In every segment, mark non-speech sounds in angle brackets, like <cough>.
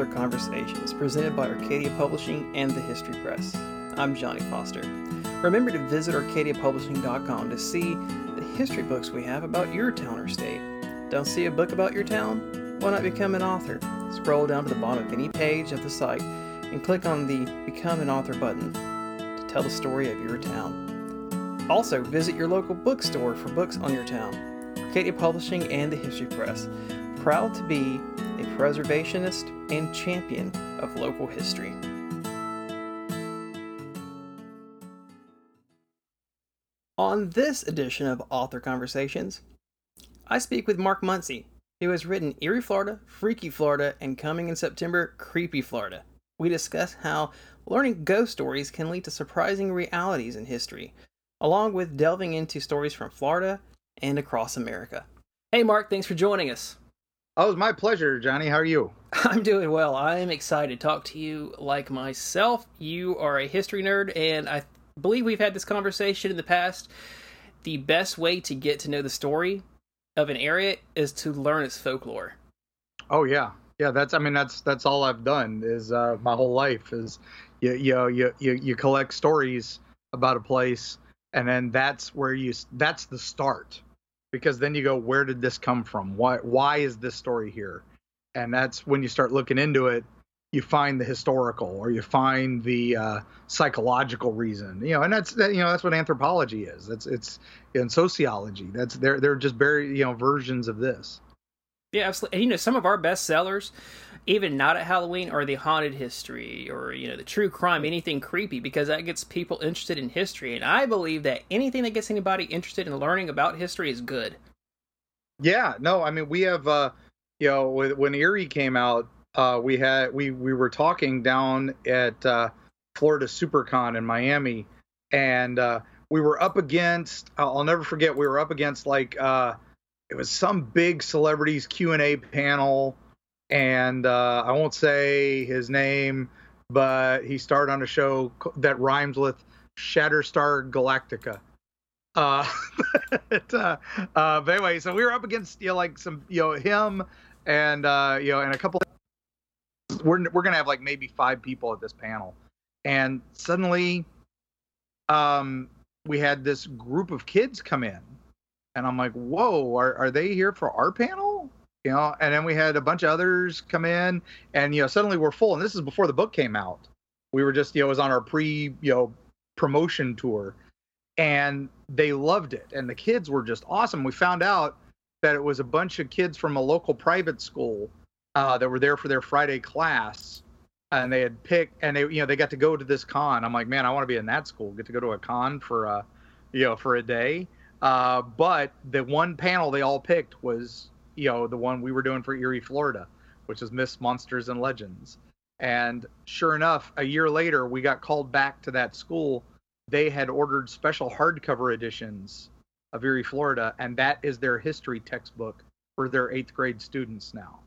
Author Conversations, presented by Arcadia Publishing and the History Press. I'm Johnny Foster. Remember to visit arcadiapublishing.com to see the history books we have about your town or state. Don't see a book about your town? Why not become an author? Scroll down to the bottom of any page of the site and click on the Become an Author button to tell the story of your town. Also, visit your local bookstore for books on your town. Arcadia Publishing and the History Press, proud to be a preservationist and champion of local history. On this edition of Author Conversations, I speak with Mark Muncy, who has written Eerie Florida, Freaky Florida, and coming in September, Creepy Florida. We discuss how learning ghost stories can lead to surprising realities in history, along with delving into stories from Florida and across America. Hey, Mark, thanks for joining us. Oh, it was my pleasure, Johnny. How are you? <laughs> I'm doing well. I am excited to talk to you like myself. You are a history nerd, and I believe we've had this conversation in the past. The best way to get to know the story of an area is to learn its folklore. Oh yeah, yeah. That's I mean that's that's all I've done is uh, my whole life is you you know, you you you collect stories about a place, and then that's where you that's the start because then you go where did this come from? Why why is this story here? And that's when you start looking into it you find the historical or you find the uh, psychological reason you know and that's that, you know that's what anthropology is. That's it's in sociology that's they're they're just very you know versions of this. Yeah absolutely. And you know some of our best sellers even not at halloween are the haunted history or you know the true crime anything creepy because that gets people interested in history and i believe that anything that gets anybody interested in learning about history is good yeah no i mean we have uh you know when Eerie came out uh, we had we we were talking down at uh, Florida SuperCon in Miami, and uh, we were up against. I'll never forget. We were up against like uh, it was some big celebrities Q and A panel, and uh, I won't say his name, but he starred on a show that rhymes with Shatterstar Galactica. Uh, <laughs> but, uh, uh, but anyway, so we were up against you know like some you know him and uh, you know and a couple we're we're gonna have like maybe five people at this panel, and suddenly, um, we had this group of kids come in, and I'm like, whoa, are are they here for our panel? You know, and then we had a bunch of others come in, and you know, suddenly we're full. And this is before the book came out. We were just you know, it was on our pre you know promotion tour, and they loved it, and the kids were just awesome. We found out that it was a bunch of kids from a local private school uh, that were there for their Friday class, and they had picked, and they, you know, they got to go to this con. I'm like, man, I want to be in that school. Get to go to a con for, a you know, for a day. Uh, but the one panel they all picked was, you know, the one we were doing for Eerie, Florida, which is Miss Monsters, and Legends. And sure enough, a year later, we got called back to that school. They had ordered special hardcover editions of Eerie, Florida, and that is their history textbook for their eighth grade students now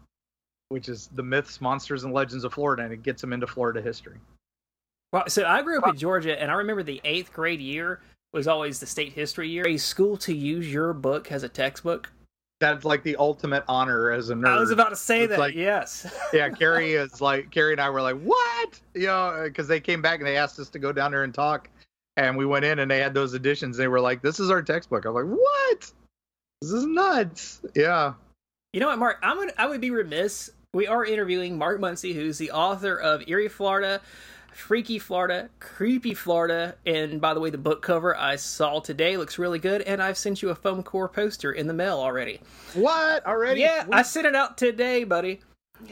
which is the myths, monsters, and legends of Florida, and it gets them into Florida history. Well, so I grew up in Georgia, and I remember the eighth grade year was always the state history year. A school to use your book as a textbook. That's like the ultimate honor as a nerd. I was about to say it's that. Like, yes. <laughs> yeah, Carrie <laughs> is like Carrie and I were like, what? You know, because they came back and they asked us to go down there and talk, and we went in and they had those editions. They were like, this is our textbook. I'm like, what? This is nuts. Yeah. You know what, Mark? I'm gonna, I would be remiss we are interviewing Mark Muncy, who's the author of Eerie Florida, Freaky Florida, Creepy Florida, and by the way, the book cover I saw today looks really good, and I've sent you a foam core poster in the mail already. What already? Yeah, I sent it out today, buddy.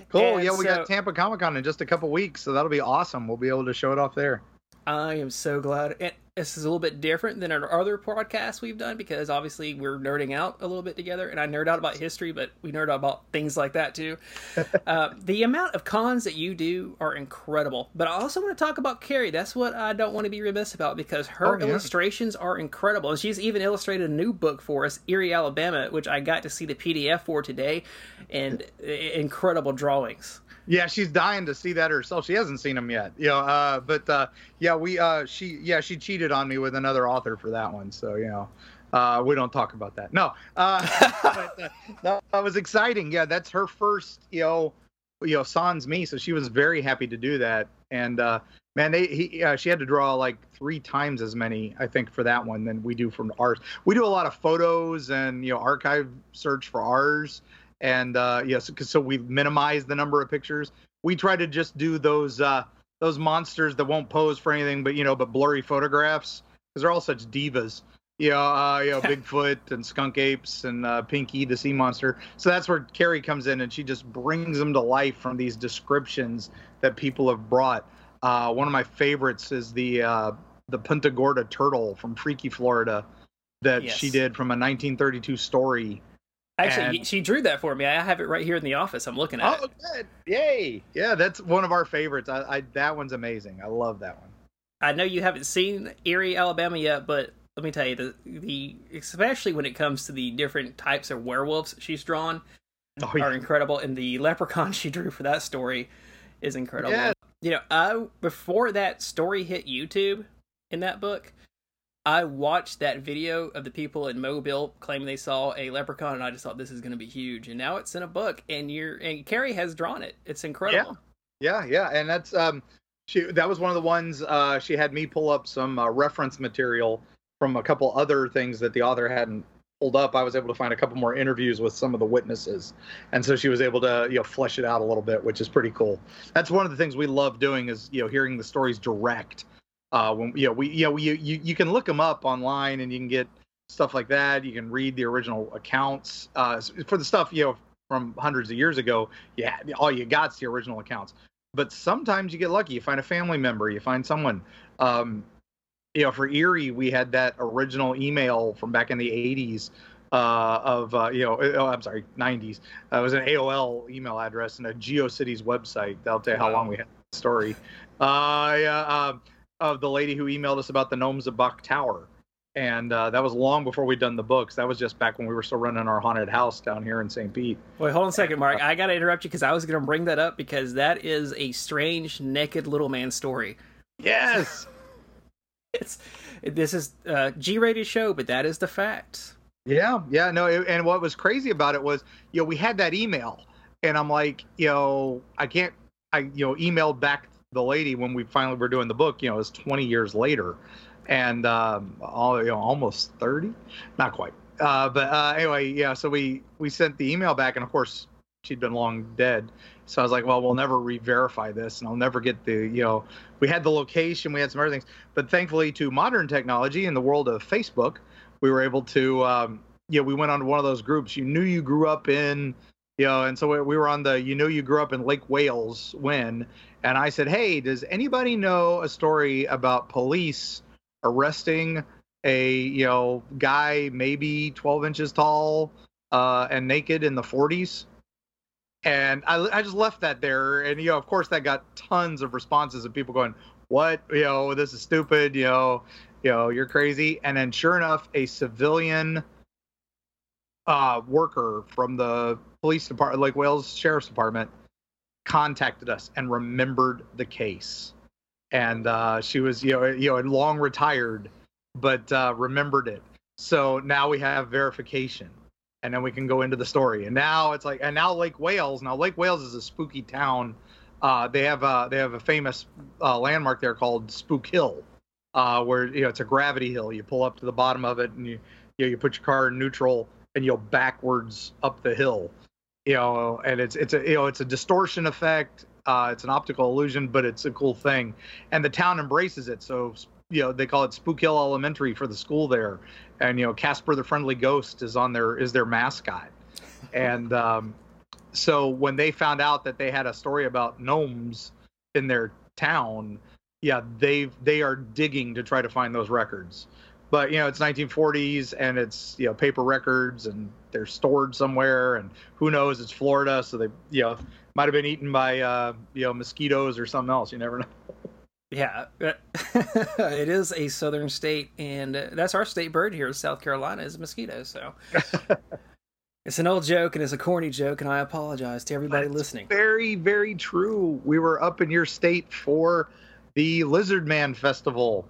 Cool. And yeah, we so, got Tampa Comic Con in just a couple weeks, so that'll be awesome. We'll be able to show it off there. I am so glad. And this is a little bit different than our other podcasts we've done because obviously we're nerding out a little bit together, and I nerd out about history, but we nerd out about things like that too. <laughs> uh, the amount of cons that you do are incredible, but I also want to talk about Carrie. That's what I don't want to be remiss about because her oh, yeah. illustrations are incredible, and she's even illustrated a new book for us, Eerie, Alabama, which I got to see the PDF for today, and incredible drawings. Yeah, she's dying to see that herself. She hasn't seen them yet, you know. Uh, but uh, yeah, we uh, she yeah she cheated on me with another author for that one. So you know, uh, we don't talk about that. No, uh, <laughs> but, uh, that was exciting. Yeah, that's her first you know you know, sans me, so she was very happy to do that. And uh, man, they he, uh, she had to draw like three times as many, I think, for that one than we do from ours. We do a lot of photos and you know archive search for ours, and uh, yes, yeah, so, so we minimize the number of pictures. We try to just do those uh, those monsters that won't pose for anything, but you know, but blurry photographs because they're all such divas. You know, uh, you know, <laughs> Bigfoot and skunk apes and uh, Pinky the sea monster. So that's where Carrie comes in and she just brings them to life from these descriptions that people have brought. Uh, one of my favorites is the uh, the Punta Gorda turtle from Freaky Florida that yes. she did from a 1932 story. Actually, and... she drew that for me. I have it right here in the office. I'm looking at oh, it. Oh, good! Yay! Yeah, that's one of our favorites. I, I that one's amazing. I love that one. I know you haven't seen Eerie, Alabama yet, but let me tell you the the especially when it comes to the different types of werewolves she's drawn oh, yeah. are incredible, and the leprechaun <laughs> she drew for that story is incredible. Yeah, you know, I before that story hit YouTube in that book, I watched that video of the people in Mobile claiming they saw a leprechaun, and I just thought this is going to be huge. And now it's in a book, and you're and Carrie has drawn it. It's incredible. Yeah, yeah, yeah. and that's um, she that was one of the ones uh, she had me pull up some uh, reference material from a couple other things that the author hadn't pulled up, I was able to find a couple more interviews with some of the witnesses, and so she was able to you know flesh it out a little bit, which is pretty cool. That's one of the things we love doing is you know hearing the stories direct. Uh, when you know we you know you you, you can look them up online and you can get stuff like that. You can read the original accounts uh, for the stuff you know from hundreds of years ago. Yeah, all you got's the original accounts. But sometimes you get lucky. You find a family member. You find someone. Um, you know, for Eerie, we had that original email from back in the 80s uh, of, uh, you know, oh, I'm sorry, 90s. Uh, it was an AOL email address and a GeoCities website. That'll tell you how long we had the story. Uh, yeah, um, of the lady who emailed us about the Gnomes of Buck Tower. And uh, that was long before we'd done the books. That was just back when we were still running our haunted house down here in St. Pete. Wait, hold on a second, Mark. I got to interrupt you because I was going to bring that up because that is a strange, naked little man story. Yes. <laughs> it's this is a G-rated show, but that is the fact. Yeah, yeah, no, it, and what was crazy about it was, you know, we had that email, and I'm like, you know, I can't, I, you know, emailed back the lady when we finally were doing the book. You know, it was 20 years later, and um, all, you know, almost 30, not quite. Uh, but uh, anyway, yeah. So we we sent the email back, and of course, she'd been long dead. So I was like, well, we'll never re-verify this, and I'll never get the, you know, we had the location, we had some other things, but thankfully to modern technology in the world of Facebook, we were able to, um, you know, we went on to one of those groups. You knew you grew up in, you know, and so we were on the, you know, you grew up in Lake Wales when, and I said, hey, does anybody know a story about police arresting a, you know, guy maybe 12 inches tall uh, and naked in the 40s? and I, I just left that there and you know of course that got tons of responses of people going what? You know this is stupid you know you know you're crazy. And then sure enough a civilian uh, worker from the police department Lake Wales sheriff's department contacted us and remembered the case and uh, she was you know you know long retired but uh, remembered it so now we have verification and then we can go into the story. And now it's like, and now Lake Wales. Now Lake Wales is a spooky town. Uh, they have a they have a famous uh, landmark there called Spook Hill, uh, where you know it's a gravity hill. You pull up to the bottom of it, and you you, know, you put your car in neutral, and you'll backwards up the hill. You know, and it's it's a you know it's a distortion effect. Uh, it's an optical illusion, but it's a cool thing, and the town embraces it. So you know they call it Spook Hill Elementary for the school there, and you know Casper the Friendly Ghost is on their is their mascot, <laughs> and um, so when they found out that they had a story about gnomes in their town, yeah, they they are digging to try to find those records. But you know, it's 1940s and it's you know paper records and they're stored somewhere and who knows? It's Florida, so they you know might have been eaten by uh, you know mosquitoes or something else. You never know. Yeah, <laughs> it is a southern state, and that's our state bird here in South Carolina is mosquito. So <laughs> it's an old joke and it's a corny joke, and I apologize to everybody listening. Very, very true. We were up in your state for the Lizard Man Festival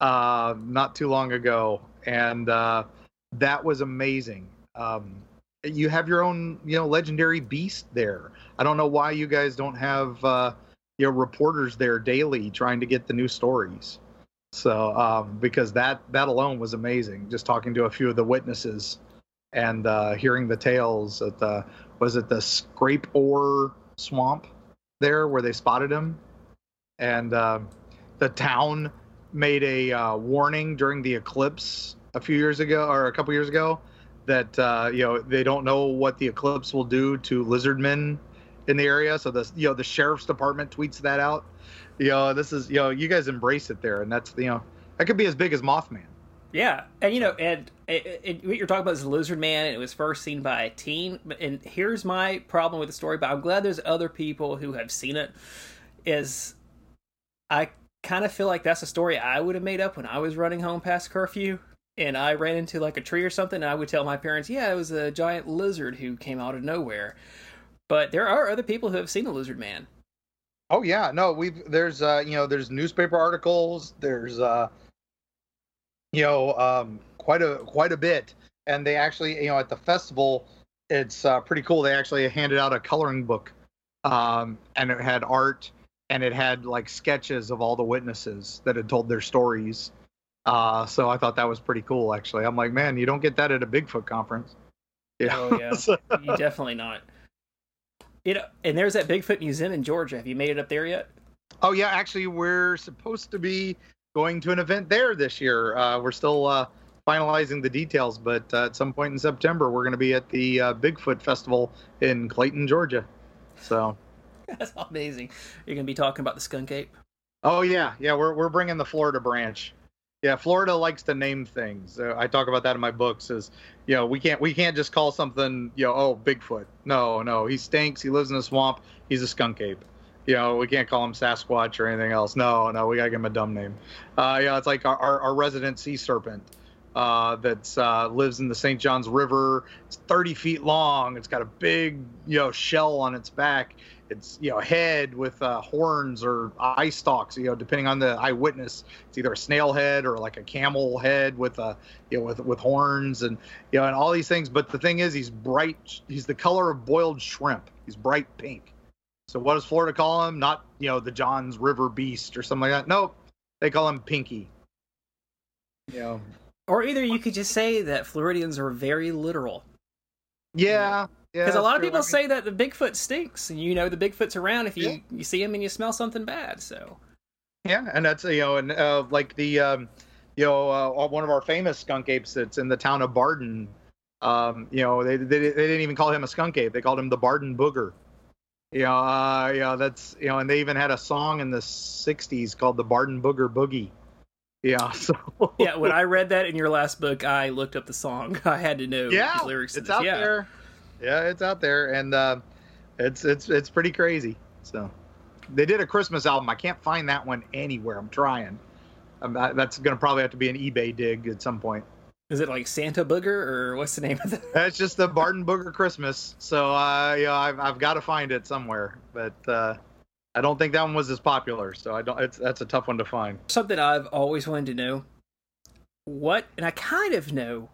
uh, not too long ago, and uh, that was amazing. Um, you have your own you know legendary beast there. I don't know why you guys don't have uh, you know reporters there daily trying to get the new stories. So um, because that that alone was amazing. Just talking to a few of the witnesses and uh, hearing the tales at the was it the Scape Ore swamp there where they spotted him, and uh, the town made a uh, warning during the eclipse a few years ago or a couple years ago that uh, you know they don't know what the eclipse will do to lizardmen in the area. So the you know the sheriff's department tweets that out. You know this is you know you guys embrace it there, and that's you know that could be as big as Mothman. Yeah, and you know, and, and, what you're talking about is Lizard Man, and it was first seen by a teen. And here's my problem with the story, but I'm glad there's other people who have seen it. Is I kind of feel like that's a story I would have made up when I was running home past curfew, and I ran into like a tree or something, I would tell my parents, "Yeah, it was a giant lizard who came out of nowhere." But there are other people who have seen the Lizard Man. Oh yeah, no, we've there's uh you know there's newspaper articles, there's uh you know um quite a quite a bit, and they actually you know at the festival it's uh, pretty cool. They actually handed out a coloring book, um, and it had art and it had like sketches of all the witnesses that had told their stories. Uh, so I thought that was pretty cool. Actually, I'm like, man, you don't get that at a Bigfoot conference. Yeah. <laughs> Oh yeah, <laughs> you definitely not. You know, and there's that Bigfoot museum in Georgia. Have you made it up there yet? Oh yeah, actually, we're supposed to be going to an event there this year. Uh, we're still uh, finalizing the details, but uh, at some point in September, we're going to be at the uh, Bigfoot Festival in Clayton, Georgia. So <laughs> that's amazing. You're to be talking about the skunk ape. Oh yeah, yeah. We're we're bringing the Florida branch. Yeah, Florida likes to name things. Uh, I talk about that in my books. Is you know we can't we can't just call something you know oh Bigfoot. No, no, he stinks. He lives in a swamp. He's a skunk ape. You know we can't call him Sasquatch or anything else. No, no, we gotta give him a dumb name. Uh, yeah, it's like our, our, our resident sea serpent uh, that uh, lives in the St. Johns River. It's 30 feet long. It's got a big you know shell on its back it's you know head with uh, horns or eye stalks you know depending on the eyewitness. It's either a snail head or like a camel head with a you know with with horns and you know and all these things. But the thing is he's bright he's the color of boiled shrimp. He's bright pink. So what does florida call him? Not you know the johns river beast or something like that. Nope. They call him pinky. You know. Or either you could just say that floridians are very literal. Yeah because a lot of people say that the Bigfoot stinks, and you know the Bigfoot's around if you yeah. you see him and you smell something bad. So yeah, and that's you know, and uh, like the um, you know uh, one of our famous skunk apes that's in the town of Bardin. Um, you know, they, they they didn't even call him a skunk ape; they called him the Bardin Booger. You know, uh, you know that's you know, and they even had a song in the '60s called the Bardin Booger Boogie. Yeah. <laughs> So. yeah, when I read that in your last book, I looked up the song. <laughs> I had to know yeah, the lyrics. It's out yeah. there yeah, it's out there, and uh, it's it's it's pretty crazy. So they did a Christmas album. I can't find that one anywhere. I'm trying. I'm, um, that's gonna probably have to be an eBay dig at some point. Is it like Santa Booger or what's the name of it? That's just the Bardin Booger Christmas. So uh, yeah, I've I've got to find it somewhere, but uh, I don't think that one was as popular. So I don't. It's that's a tough one to find. Something I've always wanted to know. What and I kind of know,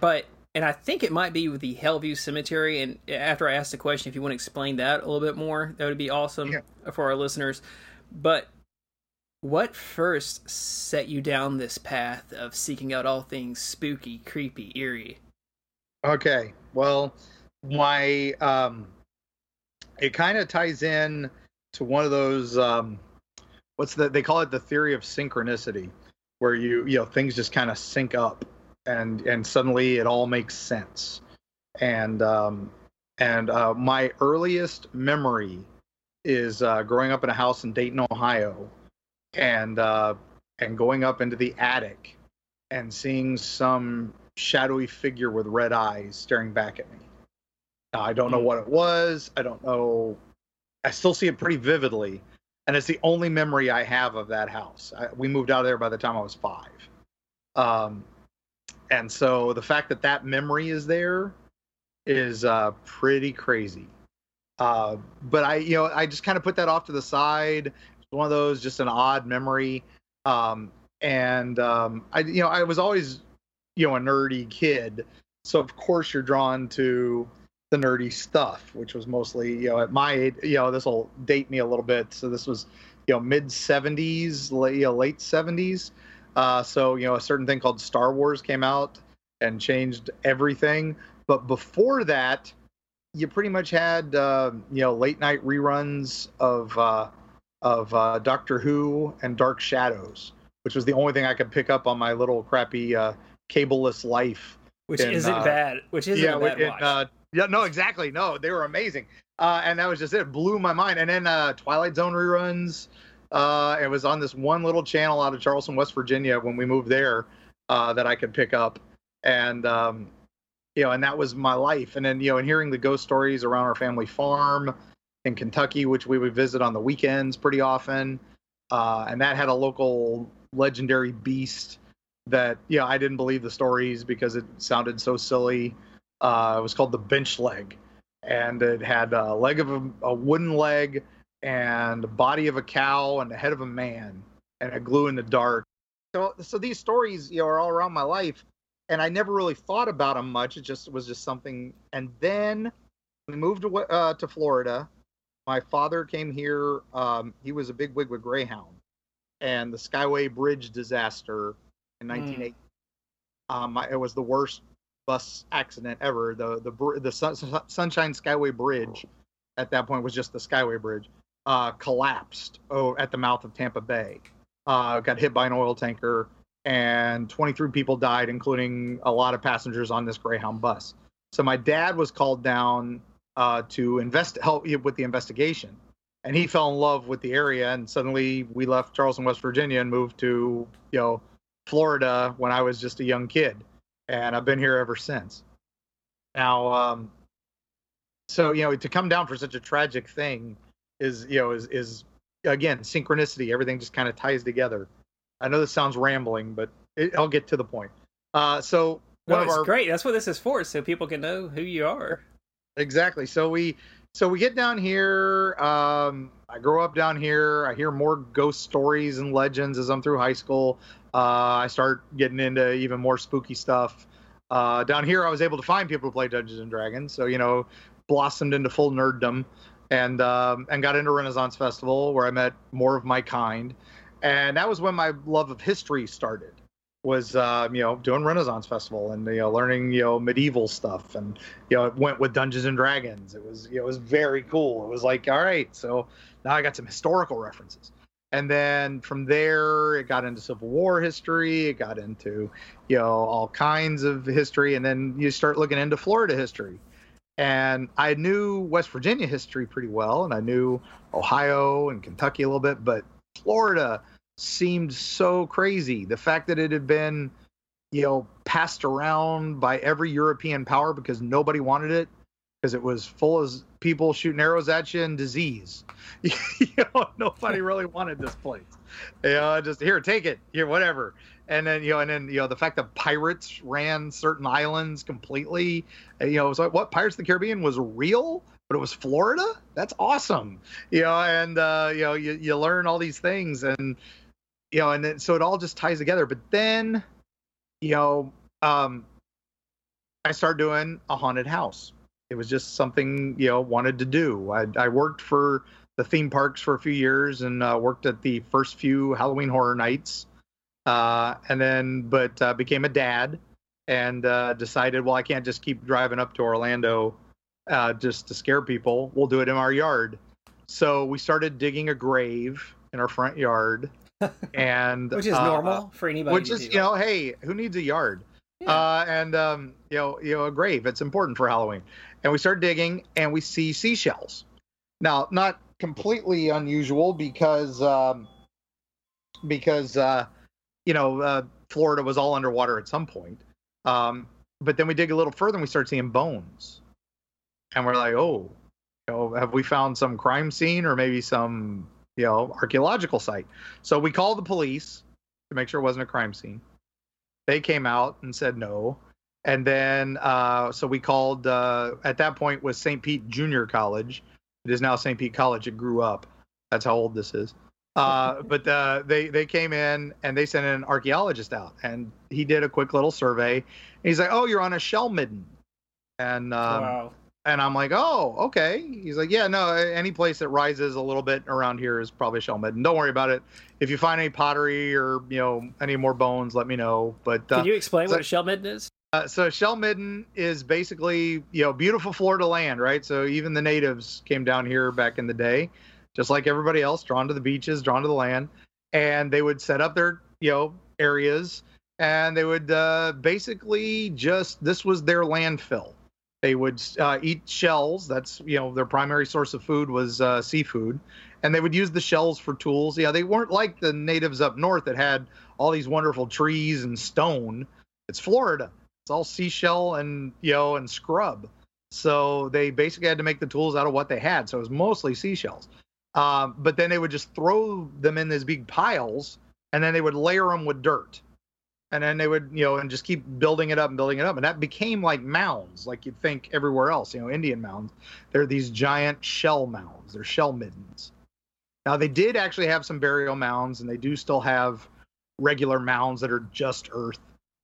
but and I think it might be with the Hellview Cemetery. And after I asked the question, if you want to explain that a little bit more, that would be awesome yeah. for our listeners. But what first set you down this path of seeking out all things spooky, creepy, eerie? Okay, well, my um, it kind of ties in to one of those um, what's the they call it the theory of synchronicity, where you you know things just kind of sync up and and suddenly it all makes sense. And um, and uh, my earliest memory is uh, growing up in a house in Dayton, Ohio, and uh, and going up into the attic and seeing some shadowy figure with red eyes staring back at me. Now, I don't know hmm. what it was. I don't know. I still see it pretty vividly, and it's the only memory I have of that house. I, we moved out of there by the time I was five. Um, and so the fact that that memory is there is uh, pretty crazy. Uh, but I, you know, I just kind of put that off to the side. It's one of those, just an odd memory. Um, and um, I, you know, I was always, you know, a nerdy kid. so of course you're drawn to the nerdy stuff, which was mostly, you know, at my age, you know, this will date me a little bit. So this was, you know, mid 70s, late, you know, late 70s. Uh, so, you know, a certain thing called Star Wars came out and changed everything. But before that, you pretty much had, uh, you know, late night reruns of, uh, of uh, Doctor Who and Dark Shadows, which was the only thing I could pick up on my little crappy uh, cableless life. Which in, isn't uh, bad. Which isn't yeah, bad in, uh, yeah, no, exactly. No, they were amazing. Uh, and that was just it. Blew my mind. And then uh, Twilight Zone reruns. Uh, it was on this one little channel out of Charleston, West Virginia, when we moved there, uh, that I could pick up, and um, you know, and that was my life. And then you know, and hearing the ghost stories around our family farm in Kentucky, which we would visit on the weekends pretty often, uh, and that had a local legendary beast that you know I didn't believe the stories because it sounded so silly. Uh, it was called the bench leg, and it had a leg of a, a wooden leg and the body of a cow and the head of a man and a glue in the dark. So, so these stories, you know, are all around my life, and I never really thought about them much. It just was just something. And then we moved to uh, to Florida. My father came here. Um, he was a big wig with Greyhound, and the Skyway Bridge disaster in 1980. Mm. Um, it was the worst bus accident ever. The the the Sun, Sunshine Skyway Bridge at that point was just the Skyway Bridge. Uh, collapsed oh, at the mouth of Tampa Bay. Uh, got hit by an oil tanker, and 23 people died, including a lot of passengers on this Greyhound bus. So my dad was called down uh, to invest help with the investigation, and he fell in love with the area. And suddenly we left Charleston, West Virginia, and moved to you know Florida when I was just a young kid and I've been here ever since. Now, um, so you know, to come down for such a tragic thing is you know is is again synchronicity. Everything just kind of ties together. I know this sounds rambling, but it, I'll get to the point. Uh, so no, it's our... great. That's what this is for, so people can know who you are. Exactly. So we so we get down here. Um, I grow up down here. I hear more ghost stories and legends as I'm through high school. Uh, I start getting into even more spooky stuff. Uh, down here, I was able to find people who play Dungeons and Dragons, so you know, blossomed into full nerddom, and um, and got into Renaissance Festival where I met more of my kind, and that was when my love of history started. Was uh, you know doing Renaissance Festival and you know learning you know medieval stuff, and you know it went with Dungeons and Dragons. It was it was very cool. It was like all right, so now I got some historical references and then from there it got into civil war history it got into you know all kinds of history and then you start looking into florida history and i knew west virginia history pretty well and i knew ohio and kentucky a little bit but florida seemed so crazy the fact that it had been you know passed around by every european power because nobody wanted it because it was full of people shooting arrows at you and disease. <laughs> you know, nobody <laughs> really wanted this place. You know, just here, take it, here, whatever. And then you know, and then you know, the fact that pirates ran certain islands completely. You know, it was like what Pirates of the Caribbean was real, but it was Florida. That's awesome. You know, and uh, you know, you you learn all these things, and you know, and then so it all just ties together. But then, you know, um, I start doing a haunted house it was just something you know wanted to do. I, I worked for the theme parks for a few years and uh, worked at the first few Halloween Horror Nights, uh, and then but uh, became a dad and uh, decided, well, I can't just keep driving up to Orlando uh, just to scare people. We'll do it in our yard. So we started digging a grave in our front yard, <laughs> and which is uh, normal for anybody. Which is, you know, hey, who needs a yard? Yeah. and um, you know, you know, a grave. It's important for Halloween and we start digging and we see seashells. Now, not completely unusual because um, because uh, you know uh, Florida was all underwater at some point. Um, but then we dig a little further and we start seeing bones, and we're like, oh, you know, have we found some crime scene or maybe some you know archaeological site? So we called the police to make sure it wasn't a crime scene. They came out and said no and then uh, so we called uh, at that point was St. Pete Junior College. It is now St. Pete College. It grew up. That's how old this is. Uh, but uh, they they came in and they sent an archaeologist out, and he did a quick little survey. And he's like, "Oh, you're on a shell midden," and um, wow. and I'm like, "Oh, okay." He's like, "Yeah, no, any place that rises a little bit around here is probably shell midden. Don't worry about it. If you find any pottery or you know any more bones, let me know." But uh, Can you explain so- what a shell midden is? uh, so shell midden is basically you know beautiful Florida land, right? So even the natives came down here back in the day, just like everybody else, drawn to the beaches, drawn to the land, and they would set up their you know areas, and they would uh, basically just this was their landfill. They would uh, eat shells. That's you know their primary source of food was uh, seafood, and they would use the shells for tools. Yeah, they weren't like the natives up north that had all these wonderful trees and stone. It's Florida it's all seashell and you know and scrub so they basically had to make the tools out of what they had so it was mostly seashells um, but then they would just throw them in these big piles and then they would layer them with dirt. And then they would you know and just keep building it up and building it up. And that became like mounds like you'd think everywhere else you know indian mounds. They're these giant shell mounds. They're shell middens. Now they did actually have some burial mounds and they do still have regular mounds that are just earth.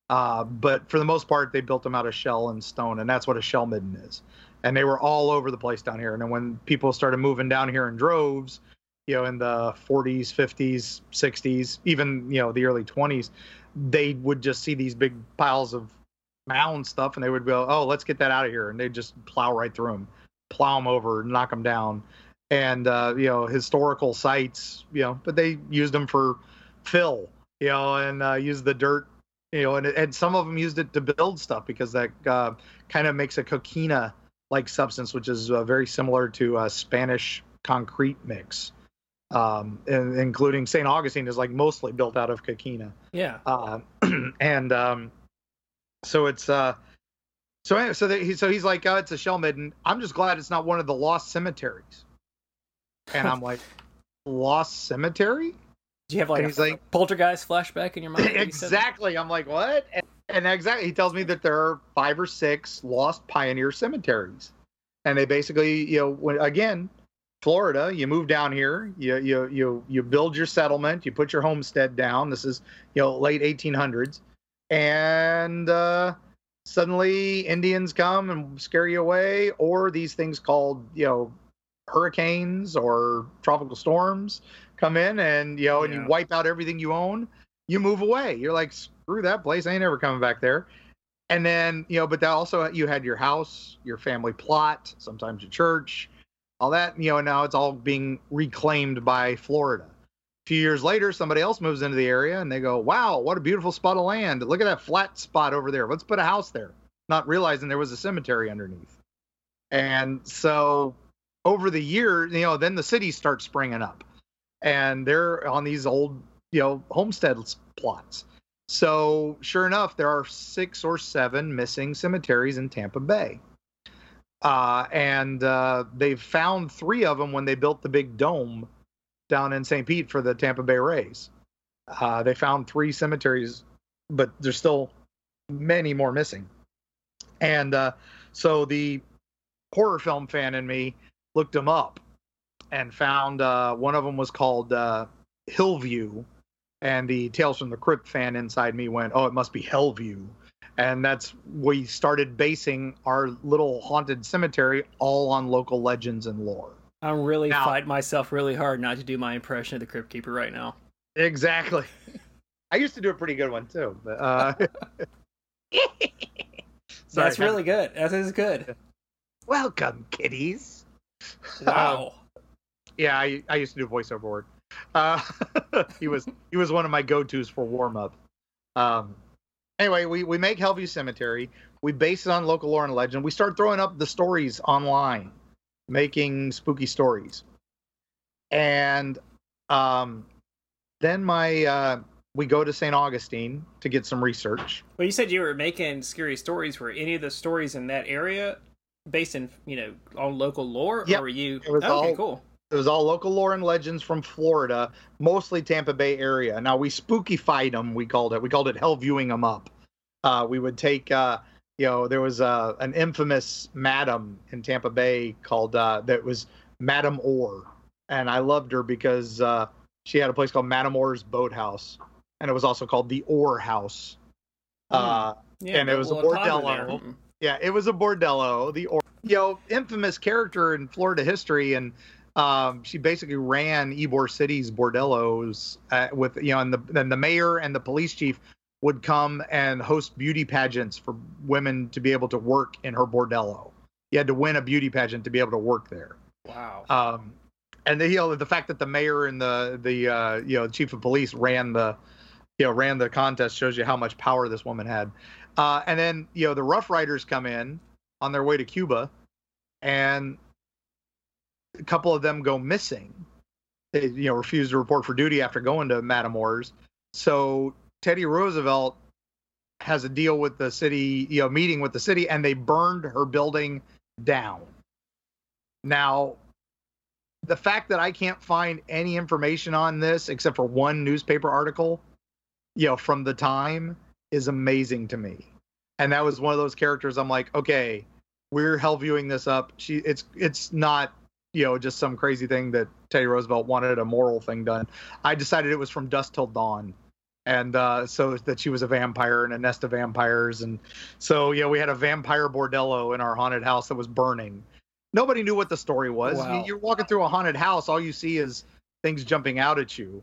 Uh, but for the most part, they built them out of shell and stone, and that's what a shell midden is. And they were all over the place down here. And then when people started moving down here in droves, you know, in the 40s, 50s, 60s, even you know the early 20s, they would just see these big piles of mound stuff, and they would go, "Oh, let's get that out of here," and they'd just plow right through them, plow them over, knock them down, and uh, you know historical sites, you know, but they used them for fill, you know, and uh, used the dirt you know, and and some of them used it to build stuff because that uh, kind of makes a coquina like substance, which is uh, very similar to uh, Spanish concrete mix. Um, and, including St. Augustine is like mostly built out of coquina. Yeah. Uh, <clears throat> and um, so it's uh, so anyway, so he, so he's like, oh, it's a shell midden. I'm just glad it's not one of the lost cemeteries. And I'm like, lost cemetery? Do you have like And a he's like- poltergeist flashback in your mind? <laughs> when you said that? exactly. I'm like, what? And, and exactly, he tells me that there are five or six lost pioneer cemeteries, and they basically, you know, when again, Florida, you move down here, you you you you build your settlement, you put your homestead down. This is you know late 1800s, and uh, suddenly Indians come and scare you away, or these things called you know hurricanes or tropical storms come in and you know and you wipe out everything you own. You move away. You're like screw that place i ain't ever coming back there. And then you know but that also you had your house your family plot sometimes your church all that you know now it's all being reclaimed by florida. A few years later somebody else moves into the area and they go wow what a beautiful spot of land. Look at that flat spot over there. Let's put a house there. Not realizing there was a cemetery underneath. And so over the years you know then the cities start springing up. And they're on these old you know homestead plots so sure enough there are six or seven missing cemeteries in tampa bay. Uh, and uh, they've found three of them when they built the big dome down in st pete for the tampa bay rays. Uh, they found three cemeteries but there's still many more missing. And uh, so the horror film fan in me looked them up and found uh, one of them was called uh, Hillview, and the Tales from the Crypt fan inside me went, "Oh, it must be Hellview," and that's we started basing our little haunted cemetery all on local legends and lore. I'm really Now- fighting myself really hard not to do my impression of the Crypt Keeper right now. Exactly. <laughs> I used to do a pretty good one too, but uh, <laughs> <laughs> Sorry, That's really good. That is good. welcome, kiddies. Wow. Yeah, I, I used to do voiceover work. Uh, <laughs> he was he was one of my go tos for warm up. Um, anyway, we we make Hellview Cemetery. We base it on local lore and legend. We start throwing up the stories online, making spooky stories, and um, then my uh, we go to St. Augustine to get some research. Well, you said you were making scary stories. Were any of the stories in that area based in, you know, on local lore? Yep. Or were you. It was okay, all- cool. It was all local lore and legends from Florida, mostly Tampa Bay area. Now we spookified them. We called it. We called it hell viewing them up. Uh, we would take, uh, you know, there was uh, an infamous madam in Tampa Bay called uh, that was Madam Orr, and I loved her because uh, she had a place called Matamore's Boathouse, and it was also called the Ore House. Uh, Yeah, and it was a bordello. there. Mm. yeah, it was a bordello. The or you know infamous character in Florida history, and um, she basically ran Ybor City's bordellos uh, with you know, and the and the mayor and the police chief would come and host beauty pageants for women to be able to work in her bordello. You had to win a beauty pageant to be able to work there. Wow. Um, and the you know the fact that the mayor and the the uh, you know chief of police ran the you know ran the contest shows you how much power this woman had. Uh, and then you know the Rough Riders come in on their way to Cuba, and a couple of them go missing. They you know refuse to report for duty after going to Matamore's. So Teddy Roosevelt has a deal with the city, you know, meeting with the city, and they burned her building down. Now, the fact that I can't find any information on this except for one newspaper article, you know, from the time is amazing to me. And that was one of those characters I'm like, okay, we're hell viewing this up. She it's it's not, you know, just some crazy thing that Teddy Roosevelt wanted a moral thing done. I decided it was from dusk till dawn. And uh, so that she was a vampire and a nest of vampires. And so, yeah, we had a vampire bordello in our haunted house that was burning nobody knew what the story was. Wow. You- You're walking through a haunted house, all you see is things jumping out at you.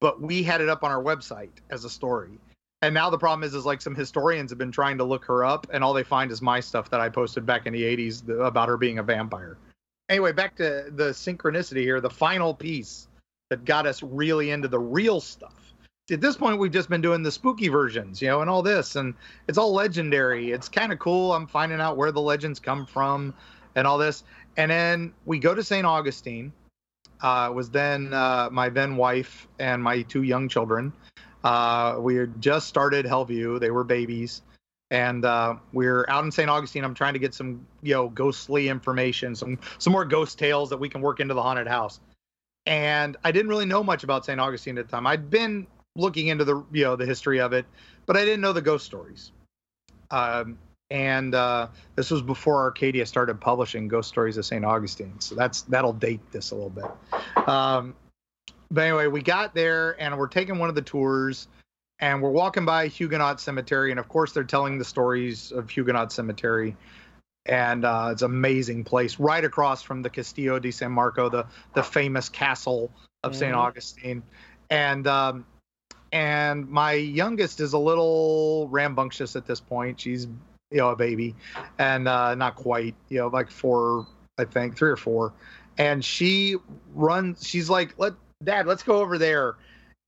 But we had it up on our website as a story. And now the problem is, is like some historians have been trying to look her up, and all they find is my stuff that I posted back in the '80s about her being a vampire. Anyway, back to the synchronicity here. The final piece that got us really into the real stuff. At this point, we've just been doing the spooky versions, you know, and all this, and it's all legendary. It's kind of cool. I'm finding out where the legends come from and all this. And then we go to St. Augustine. Uh, was then uh, my then wife and my two young children. Uh, we had just started Hellview. They were babies. And uh, we're out in St. Augustine. I'm trying to get some, you know, ghostly information, some some more ghost tales that we can work into the haunted house. And I didn't really know much about St. Augustine at the time. I'd been looking into the, you know, the history of it, but I didn't know the ghost stories. Um, and uh, this was before Arcadia started publishing Ghost Stories of St. Augustine, so that's that'll date this a little bit. Um, but anyway, we got there and we're taking one of the tours, and we're walking by Huguenot Cemetery, and of course they're telling the stories of Huguenot Cemetery, and uh, it's an amazing place right across from the Castillo de San Marco, the the famous castle of St. Mhm. Augustine, and um, and my youngest is a little rambunctious at this point. She's you know a baby, and uh, not quite you know like four, I think three or four, and she runs. She's like, "Let Dad, let's go over there."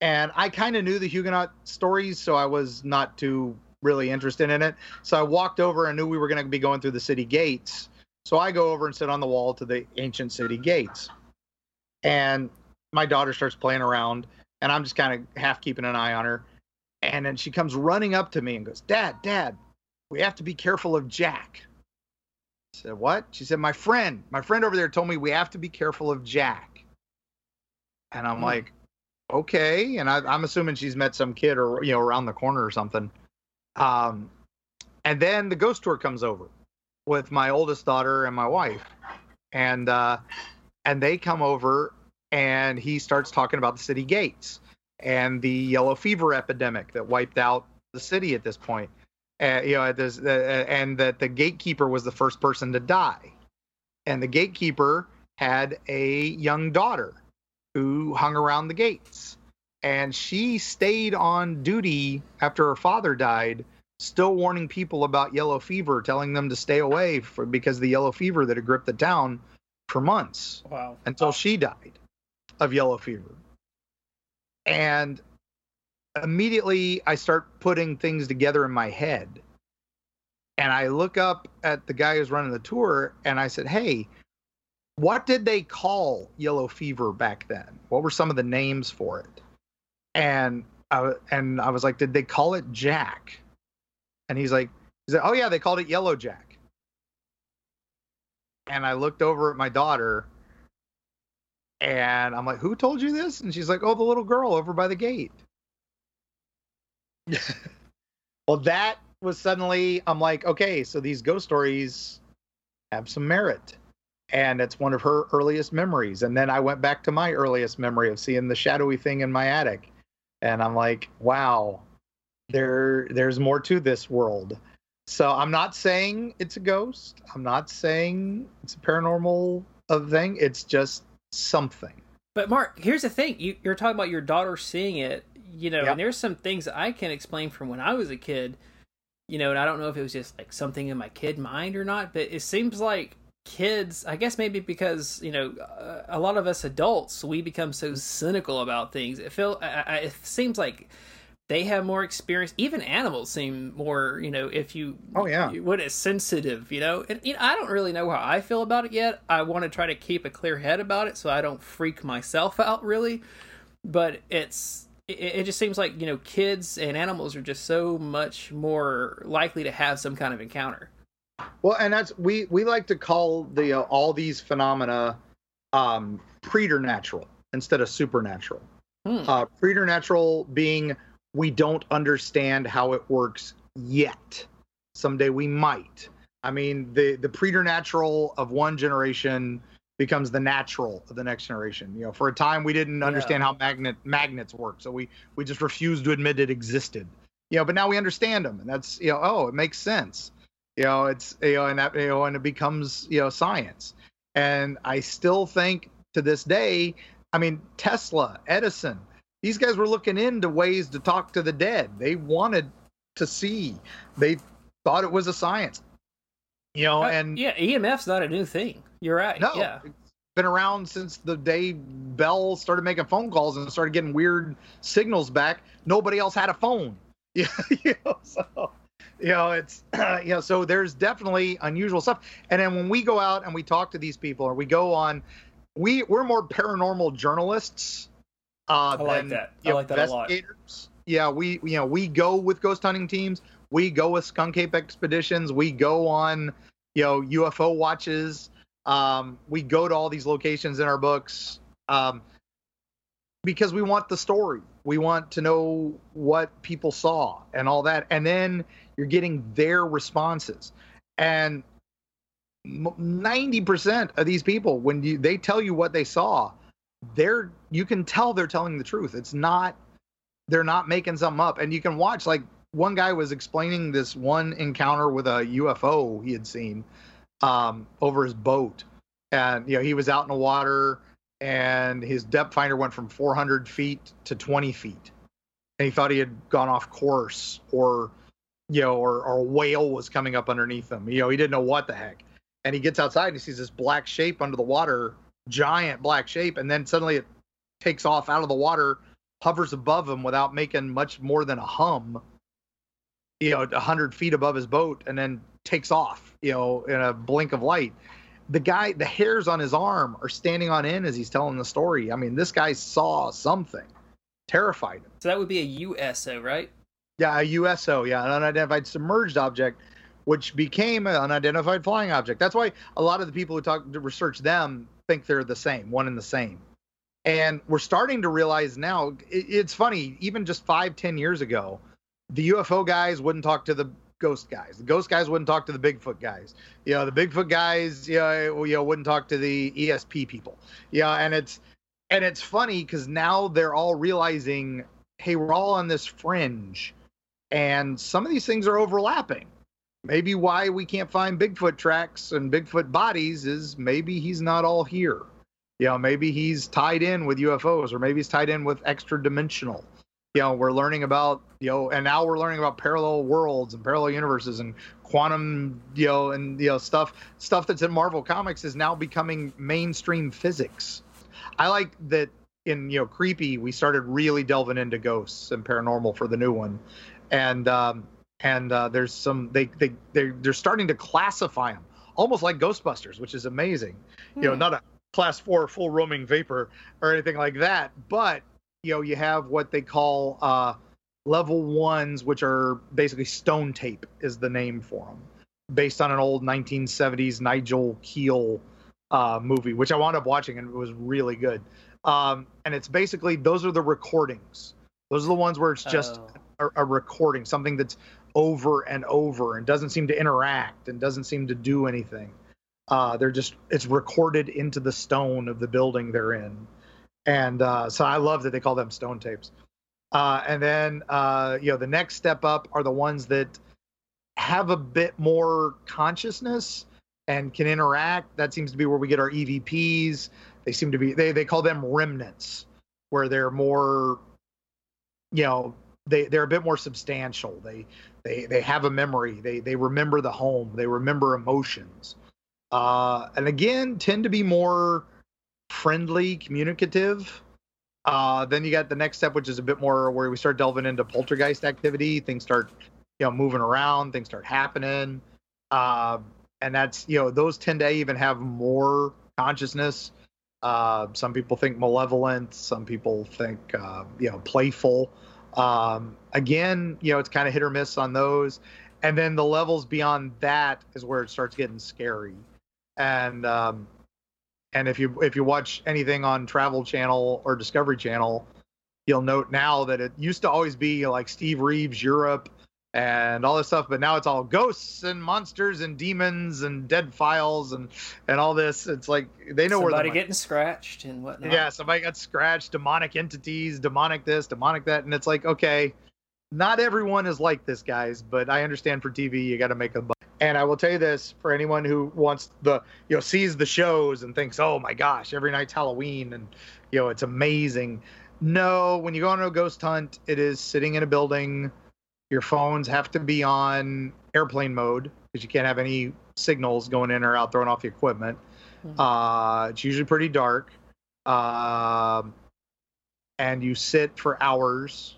And I kind of knew the Huguenot stories, so I was not too really interested in it. So I walked over and knew we were going to be going through the city gates. So I go over and sit on the wall to the ancient city gates. And my daughter starts playing around, and I'm just kind of half keeping an eye on her. And then she comes running up to me and goes, Dad, Dad, we have to be careful of Jack. I said, What? She said, My friend, my friend over there told me we have to be careful of Jack. And I'm Hmm. like, Okay. And I, I'm assuming she's met some kid or, you know, around the corner or something. Um, and then the ghost tour comes over with my oldest daughter and my wife. And, uh, and they come over and he starts talking about the city gates and the yellow fever epidemic that wiped out the city at this point. Uh, you know, this, uh, and that the gatekeeper was the first person to die, and the gatekeeper had a young daughter who hung around the gates, and she stayed on duty after her father died, still warning people about yellow fever, telling them to stay away for, because of the yellow fever that had gripped the town for months Wow. until she died of yellow fever. And immediately I start putting things together in my head. And I look up at the guy who's running the tour and I said, Hey, what did they call yellow fever back then? What were some of the names for it? And I, and I was like, Did they call it Jack? And he's like, he said, Oh, yeah, they called it Yellow Jack. And I looked over at my daughter and I'm like, Who told you this? And she's like, Oh, the little girl over by the gate. <laughs> well, that was suddenly, I'm like, Okay, so these ghost stories have some merit. And it's one of her earliest memories. And then I went back to my earliest memory of seeing the shadowy thing in my attic, and I'm like, wow, there there's more to this world. So I'm not saying it's a ghost. I'm not saying it's a paranormal thing. It's just something. But Mark, here's the thing: you, are talking about your daughter seeing it, you know, yep. and there's some things I can explain from when I was a kid, you know, and I don't know if it was just like something in my kid mind or not, but it seems like kids, I guess maybe because you know, uh, a lot of us adults we become so cynical about things. It feel, it seems like they have more experience. Even animals seem more, you know, if you oh yeah, what is sensitive, you know. And you know, I don't really know how I feel about it yet. I want to try to keep a clear head about it so I don't freak myself out really. But it's it, it just seems like you know kids and animals are just so much more likely to have some kind of encounter. Well, and that's we we like to call the uh, all these phenomena um preternatural instead of supernatural. Hmm. Uh, preternatural being we don't understand how it works yet. Someday we might. I mean, the the preternatural of one generation becomes the natural of the next generation. You know, for a time we didn't understand yeah. how magnet magnets work, so we we just refused to admit it existed. You know, but now we understand them, and that's you know, oh, it makes sense. You know, it's you know, and that you know, and it becomes you know science. And I still think to this day, I mean, Tesla, Edison, these guys were looking into ways to talk to the dead. They wanted to see. They thought it was a science. You know, uh, and yeah, EMF's not a new thing. You're right. No, yeah. It's been around since the day Bell started making phone calls and started getting weird signals back. Nobody else had a phone. <laughs> Yeah, you know, so you know it's uh, <clears throat> you know so there's definitely unusual stuff. And then when we go out and we talk to these people or we go on, we we're more paranormal journalists uh, I like that. I like that a lot. Yeah, we you know we go with ghost hunting teams. We go with skunk ape expeditions. We go on you know UFO watches. Um, we go to all these locations in our books um, because we want the story. We want to know what people saw and all that, and then you're getting their responses. And 90% of these people, when you they tell you what they saw, they're you can tell they're telling the truth. It's not they're not making something up. And you can watch like one guy was explaining this one encounter with a UFO he had seen um, over his boat, and you know he was out in the water, and his depth finder went from 400 feet to 20 feet, and he thought he had gone off course, or you know, or, or a whale was coming up underneath him. You know, he didn't know what the heck, and he gets outside and he sees this black shape under the water giant black shape, and then suddenly it takes off out of the water, hovers above him without making much more than a hum, you know, a hundred feet above his boat, and then takes off, you know, in a blink of light. The guy, the hairs on his arm are standing on end as he's telling the story. I mean, this guy saw something, terrified him. So that would be a USO, right? Yeah, a USO, yeah, an unidentified submerged object, which became an unidentified flying object. That's why a lot of the people who talk to research them think they're the same, one and the same. And we're starting to realize now, it's funny, even just five, ten years ago, the UFO guys wouldn't talk to the ghost guys. The ghost guys wouldn't talk to the Bigfoot guys. You know, the Bigfoot guys, you know, you know wouldn't talk to the ESP people. Yeah, and it's and it's funny because now they're all realizing, hey, we're all on this fringe, and some of these things are overlapping maybe why we can't find Bigfoot tracks and Bigfoot bodies is maybe he's not all here. You know, maybe he's tied in with UFOs or maybe he's tied in with extra dimensional. You know, we're learning about, you know, and now we're learning about parallel worlds and parallel universes and quantum, you know, and, you know, stuff, stuff that's in Marvel Comics is now becoming mainstream physics. I like that in, you know, Creepy, we started really delving into ghosts and paranormal for the new one. And, um, and uh, there's some they they they're, they're starting to classify them almost like Ghostbusters, which is amazing. Hmm. You know, hmm. not a class four full roaming vapor or anything like that, but you know, you have what they call uh, level ones, which are basically stone tape, is the name for them, based on an old 1970s Nigel Kneale uh, movie, which I wound up watching and it was really good. Um, and it's basically those are the recordings. Those are the ones where it's just oh. A, a recording, something that's over and over and doesn't seem to interact and doesn't seem to do anything. Uh, they're just it's recorded into the stone of the building they're in, and uh, so I love that they call them stone tapes. Uh, and then uh, you know the next step up are the ones that have a bit more consciousness and can interact. That seems to be where we get our EVPs. They seem to be they they call them remnants, where they're more, you know, they they're a bit more substantial. They they they have a memory. They they remember the home. They remember emotions. Uh, and again, tend to be more friendly, communicative. Uh, then you got the next step, which is a bit more where we start delving into poltergeist activity. Things start, you know, moving around. Things start happening. Uh, and that's you know those tend to even have more consciousness. Uh, some people think malevolent. Some people think uh, you know playful. Um, again, you know it's kind of hit or miss on those. And then the levels beyond that is where it starts getting scary. And um, and if you if you watch anything on Travel Channel or Discovery Channel, you'll note now that it used to always be like Steve Reeves Europe and all this stuff but now it's all ghosts and monsters and demons and dead files and and all this. It's like they know somebody where somebody getting scratched and whatnot. Yeah somebody got scratched demonic entities demonic this demonic that and it's like okay not everyone is like this guys but i understand for tv you got to make a buck. And i will tell you this for anyone who wants the you know sees the shows and thinks oh my gosh every night's halloween and you know it's amazing. No when you go on a ghost hunt it is sitting in a building your phones have to be on airplane mode because you can't have any signals going in or out throwing off the equipment. Mm-hmm. Uh, it's usually pretty dark. Uh, and you sit for hours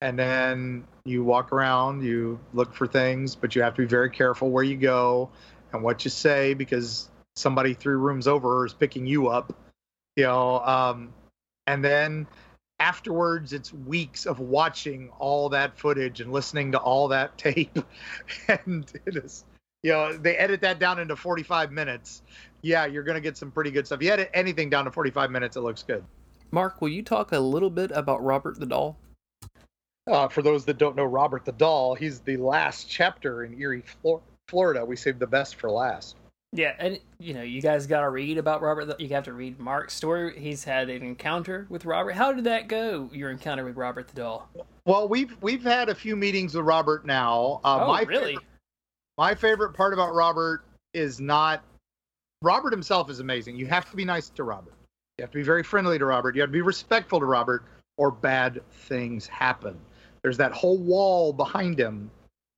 and then you walk around, you look for things, but you have to be very careful where you go and what you say because somebody three rooms over is picking you up. You know, um, and then afterwards it's weeks of watching all that footage and listening to all that <laughs> tape. And it is you know they edit that down into 45 minutes. Yeah you're going to get some pretty good stuff. If you edit anything down to 45 minutes it looks good. Mark will you talk a little bit about robert the doll? Uh, for those that don't know robert the doll he's the last chapter in eerie florida. We saved the best for last yeah, and you know, you guys got to read about Robert. You have to read Mark's story. He's had an encounter with Robert. How did that go? Your encounter with Robert the doll? Well, we've we've had a few meetings with Robert now. Uh, oh, my really? Favorite, my favorite part about Robert is not Robert himself is amazing. You have to be nice to Robert. You have to be very friendly to Robert. You have to be respectful to Robert, or bad things happen. There's that whole wall behind him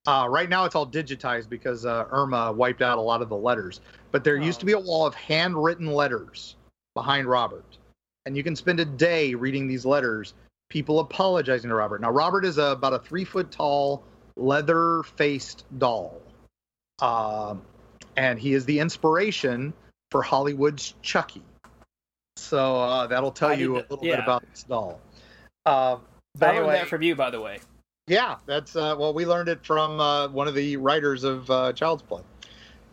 uh, right now, it's all digitized because uh, Irma wiped out a lot of the letters. But there oh. used to be a wall of handwritten letters behind Robert, and you can spend a day reading these letters. People apologizing to Robert. Now, Robert is a, about a three foot tall, leather faced doll, um, and he is the inspiration for Hollywood's Chucky. So uh, that'll tell I you a little yeah. bit about this doll. Uh, but I anyway, learned that from you, by the way. Yeah, that's uh, well, we learned it from uh, one of the writers of uh, Child's Play.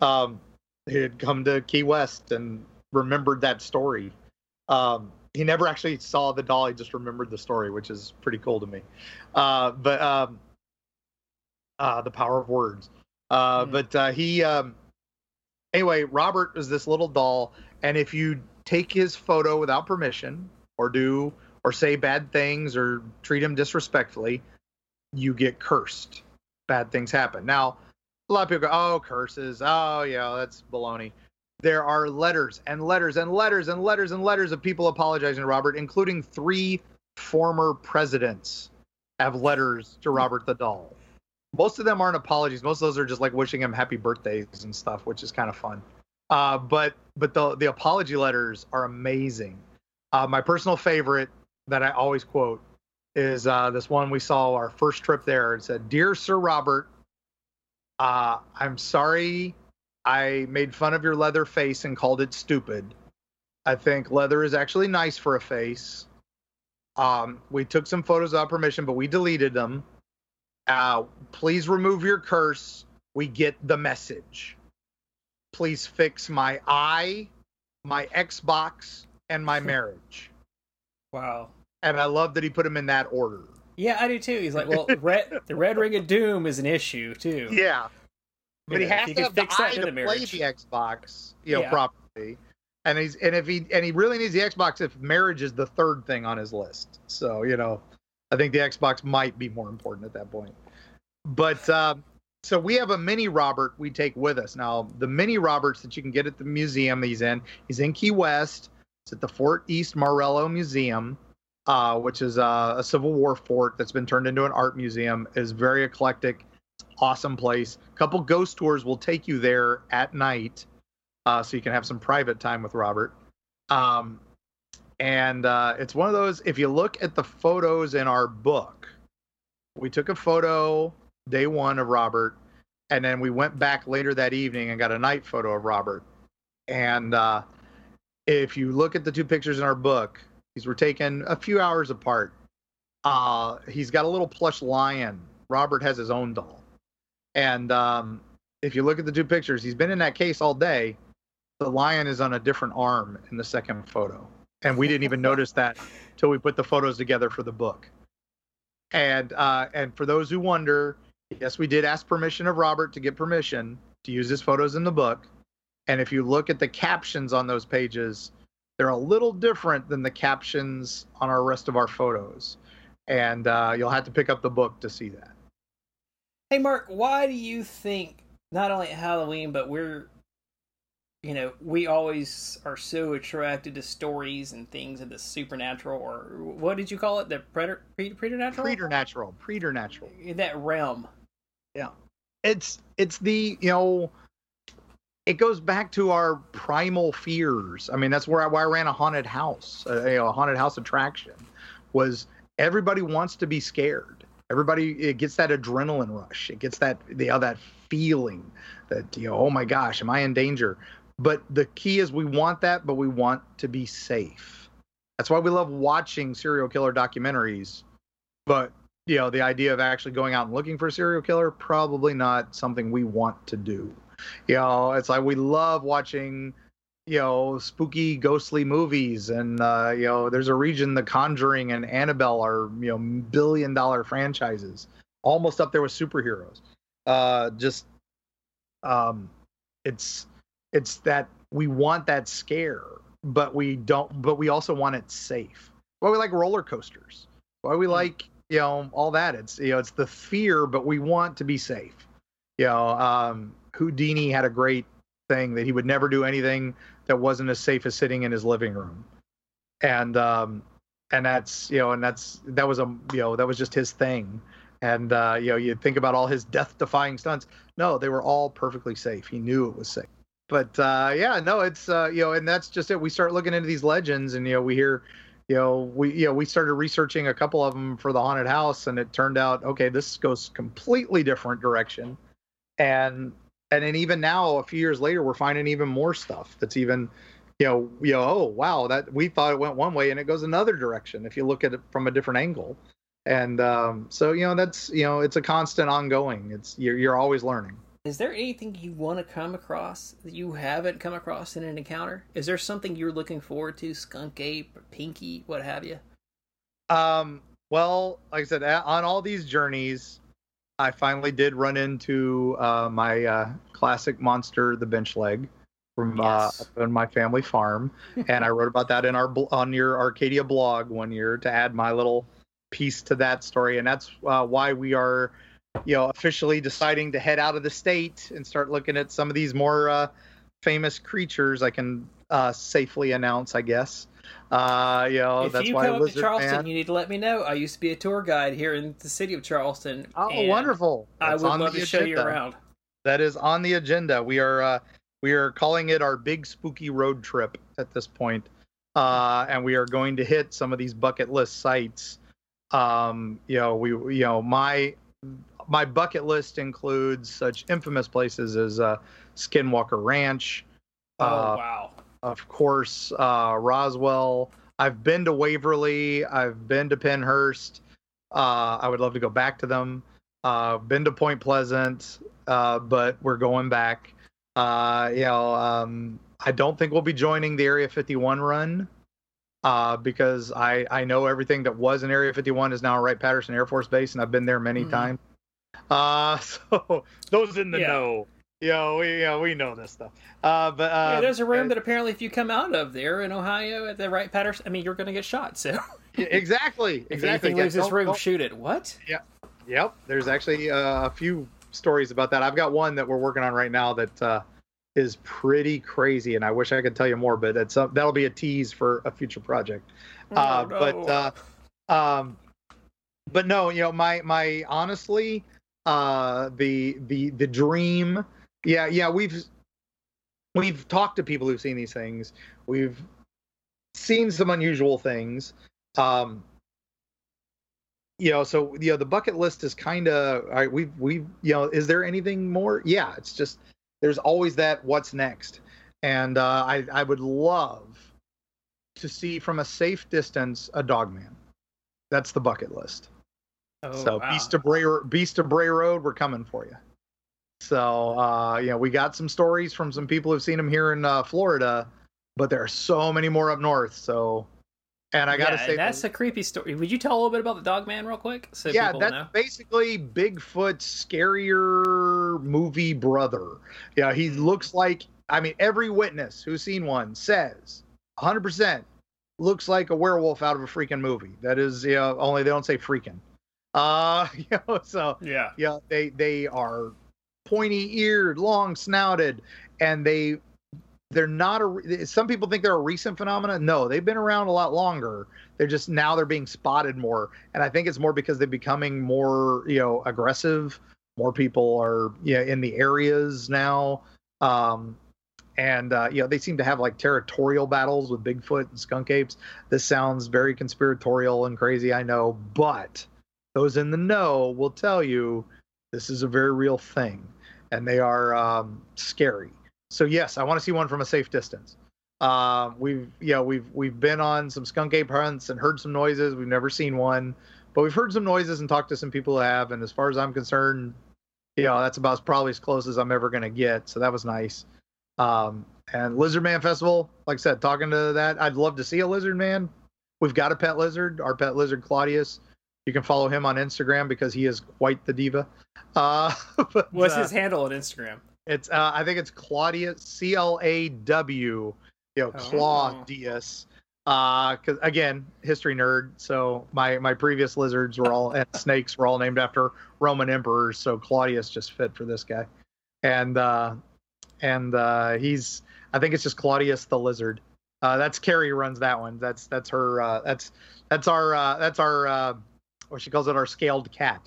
Um, he had come to Key West and remembered that story. Um, he never actually saw the doll; he just remembered the story, which is pretty cool to me. Uh, but um, uh, the power of words. Uh, mm. But uh, he, um, anyway, Robert is this little doll, and if you take his photo without permission, or do, or say bad things, or treat him disrespectfully you get cursed. Bad things happen. Now, a lot of people go, oh, curses. Oh, yeah, that's baloney. There are letters and letters and letters and letters and letters of people apologizing to Robert, including three former presidents have letters to Robert the doll. Most of them aren't apologies. Most of those are just like wishing him happy birthdays and stuff, which is kind of fun. Uh, but but the the apology letters are amazing. Uh, my personal favorite that I always quote is uh, this one we saw our first trip there. It said, "Dear Sir Robert, uh, I'm sorry I made fun of your leather face and called it stupid. I think leather is actually nice for a face. Um, we took some photos without permission, but we deleted them. Uh, please remove your curse. We get the message. Please fix my eye, my Xbox, and my <laughs> marriage." Wow and I love that he put him in that order. Yeah, I do too. He's like, well, <laughs> red, the red ring of doom is an issue too. Yeah, but he Yeah, has you to have the eye to play the Xbox, you know, Yeah. properly. And he's and if he and he really needs the Xbox if marriage is the third thing on his list. So you know, I think the Xbox might be more important at that point. But um, so we have a mini Robert we take with us now. The mini Roberts that you can get at the museum he's in. He's in Key West. It's at the Fort East Martello Museum, uh, which is a, a Civil War fort that's been turned into an art museum. is very eclectic. Awesome place. A couple ghost tours will take you there at night, uh, so you can have some private time with Robert. Um, and uh, it's one of those. If you look at the photos in our book, we took a photo day one of Robert, and then we went back later that evening and got a night photo of Robert. And uh, if you look at the two pictures in our book, these were taken a few hours apart. Uh, he's got a little plush lion. Robert has his own doll. And um, if you look at the two pictures, he's been in that case all day. The lion is on a different arm in the second photo. And we didn't even <laughs> notice that till we put the photos together for the book. And uh, and for those who wonder, yes, we did ask permission of Robert to get permission to use his photos in the book. And if you look at the captions on those pages, they're a little different than the captions on our rest of our photos. And uh, you'll have to pick up the book to see that. Hey, Mark, why do you think not only at Halloween, but we're, you know, we always are so attracted to stories and things of the supernatural, or what did you call it? The preter, pre- preternatural? Preternatural, preternatural. That realm. Yeah, it's it's the you know, it goes back to our primal fears. I mean, that's where I, why I ran a haunted house, uh, you know, a haunted house attraction, was everybody wants to be scared. Everybody it gets that adrenaline rush. It gets that you that feeling that you know, oh my gosh, am I in danger? But the key is we want that, but we want to be safe. That's why we love watching serial killer documentaries. But you know, the idea of actually going out and looking for a serial killer, probably not something we want to do. You know, it's like we love watching, you know, spooky, ghostly movies. And, uh, you know, there's a region, The Conjuring and Annabelle are, you know, billion dollar franchises, almost up there with superheroes. Uh, just, um, it's, it's that we want that scare, but we don't, but we also want it safe. Why we like roller coasters. Why we like, you know, all that. It's, you know, it's the fear, but we want to be safe. You know, um, Houdini had a great thing that he would never do anything that wasn't as safe as sitting in his living room. And, um, and that's, you know, and that's, that was a, you know, that was just his thing. And, uh, you know, you think about all his death defying stunts. No, they were all perfectly safe. He knew it was safe. But, uh, yeah, no, it's, uh, you know, and that's just it. We start looking into these legends and, you know, we hear, you know, we, you know, we started researching a couple of them for the haunted house and it turned out, okay, this goes completely different direction. And, and then even now, a few years later, we're finding even more stuff that's even, you know, you know, oh wow, that we thought it went one way and it goes another direction if you look at it from a different angle. And um, so you know, that's you know, it's a constant ongoing. It's you're you're always learning. Is there anything you want to come across that you haven't come across in an encounter? Is there something you're looking forward to? Skunk ape, pinky, what have you? Um, well, like I said, on all these journeys, I finally did run into uh, my uh, classic monster, the bench leg, from Yes. uh, on my family farm, <laughs> and I wrote about that in our on your Arcadia blog one year to add my little piece to that story, and that's uh, why we are, you know, officially deciding to head out of the state and start looking at some of these more uh, famous creatures. I can uh, safely announce, I guess. Uh, you know, if that's you why come up to Charleston, Man- you need to let me know. I used to be a tour guide here in the city of Charleston. Oh, wonderful! I would love to show you around. That is on the agenda. We are uh, we are calling it our big spooky road trip at this point, uh, and we are going to hit some of these bucket list sites. Um, you know, we you know my my bucket list includes such infamous places as uh, Skinwalker Ranch, Oh uh, wow! Of course, uh, Roswell. I've been to Waverly. I've been to Pennhurst. Uh, I would love to go back to them. Uh, been to Point Pleasant, uh, but we're going back. Uh, you know, um, I don't think we'll be joining the Area 51 run uh, because I I know everything that was in Area 51 is now Wright Patterson Air Force Base, and I've been there many Mhm. times. Uh, <laughs> so those in the Yeah. know, Yeah, we yeah we know this stuff. Uh, but uh, yeah, there's a room that apparently, if you come out of there in Ohio at the Wright Patterson, I mean, you're going to get shot. So <laughs> exactly, if exactly. anything leaves this room, shoot it. What? Yeah, yep. There's actually uh, a few stories about that. I've got one that we're working on right now that uh, is pretty crazy, and I wish I could tell you more, but it's uh, that'll be a tease for a future project. Oh, uh, no. But uh, um, but no, you know, my my honestly, uh, the the the dream, yeah, yeah, we've we've talked to people who've seen these things. We've seen some unusual things. Um, you know, so you know, the bucket list is kind of all right. We've we've you know, is there anything more? Yeah, it's just there's always that what's next, and uh, I I would love to see from a safe distance a dogman. That's the bucket list. Oh, so wow. Beast of Bray Beast of Bray Road, we're coming for you. So uh, you know, we got some stories from some people who've seen them here in uh, Florida, but there are so many more up north. So, and I gotta Yeah, say, that's a creepy story. Would you tell a little bit about the dog man real quick? So yeah, that's know. basically Bigfoot's scarier movie brother. Yeah, he looks like. I mean, every witness who's seen one says 100% looks like a werewolf out of a freaking movie. That is, you know, only they don't say freaking. Uh, <laughs> you know, so Yeah. yeah, they they are pointy eared, long snouted, and they they're not a. Some people think they're a recent phenomenon. No, they've been around a lot longer. They're just now they're being spotted more, and I think it's more because they're becoming more you know aggressive. More people are yeah in the areas now. Um, and uh, you know they seem to have like territorial battles with Bigfoot and skunk apes. This sounds very conspiratorial and crazy, I know, but those in the know will tell you this is a very real thing, and they are um, scary. So yes, I want to see one from a safe distance. Um, we've yeah we've we've been on some skunk ape hunts and heard some noises. We've never seen one, but we've heard some noises and talked to some people who have. And as far as I'm concerned, you know that's about probably as close as I'm ever going to get. So that was nice. Um, and Lizard Man Festival, like I said, talking to that, I'd love to see a lizard man. We've got a pet lizard, our pet lizard Claudius. You can follow him on Instagram because he is quite the diva. Uh, <laughs> but, What's uh, his handle on Instagram? It's uh, I think it's Claudius C L A W, you know, Oh. Claudius. Uh, cause again, history nerd. So my my previous lizards were all and snakes were all named after Roman emperors. So Claudius just fit for this guy, and uh, and uh, he's I think it's just Claudius the lizard. Uh, that's Carrie runs that one. That's that's her. Uh, that's that's our uh, that's our uh, or she calls it our scaled cat.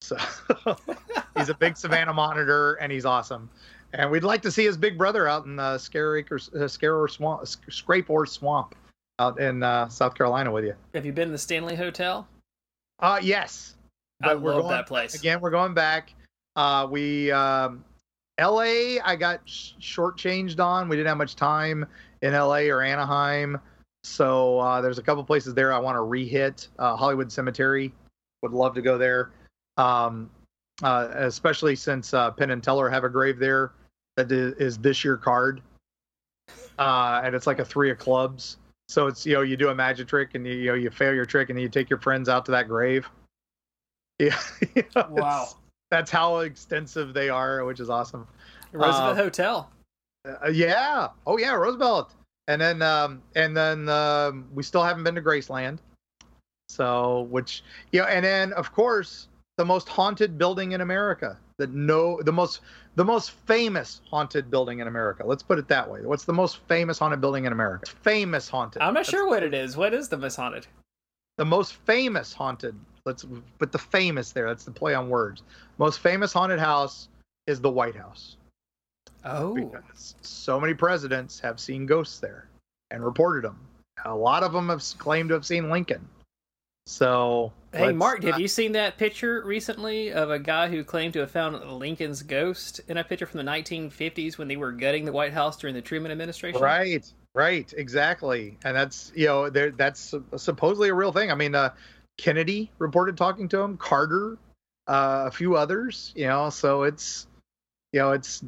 So <laughs> he's a big Savannah monitor and he's awesome. And we'd like to see his big brother out in the Scare Acre, uh, Scare or Swamp, Scape Ore Swamp, out in uh, South Carolina with you. Have you been in the Stanley Hotel? Uh yes, I But we're love going that place. again. We're going back. Uh, we um, L.A. I got sh- shortchanged on. We didn't have much time in L.A. or Anaheim, so uh, there's a couple places there I want to re-hit. Uh, Hollywood Cemetery, would love to go there. Um, uh, especially since uh, Penn and Teller have a grave there that is this year card, uh, and it's like a three of clubs. So it's you know you do a magic trick and you, you know you fail your trick and then you take your friends out to that grave. <laughs> Yeah, <laughs> you know, Wow. that's how extensive they are, which is awesome. Roosevelt Uh, Hotel. Uh, yeah. Oh yeah, Roosevelt. And then um and then um we still haven't been to Graceland. So which you know, and then of course the most haunted building in America. The no the most the most famous haunted building in America. Let's put it that way. What's the most famous haunted building in America? Famous haunted. I'm not That's sure what it is. What is the most haunted? the most famous haunted. Let's put the famous there. That's the play on words. Most famous haunted house is the White House. Oh, because so many presidents have seen ghosts there and reported them. A lot of them have claimed to have seen Lincoln. So, hey Mark, have you seen that picture recently of a guy who claimed to have found Lincoln's ghost in a picture from the 1950s when they were gutting the White House during the Truman administration? Right, right, exactly, and that's you know there that's supposedly a real thing. I mean, uh, Kennedy reported talking to him, Carter, uh, a few others. You know, so it's you know it's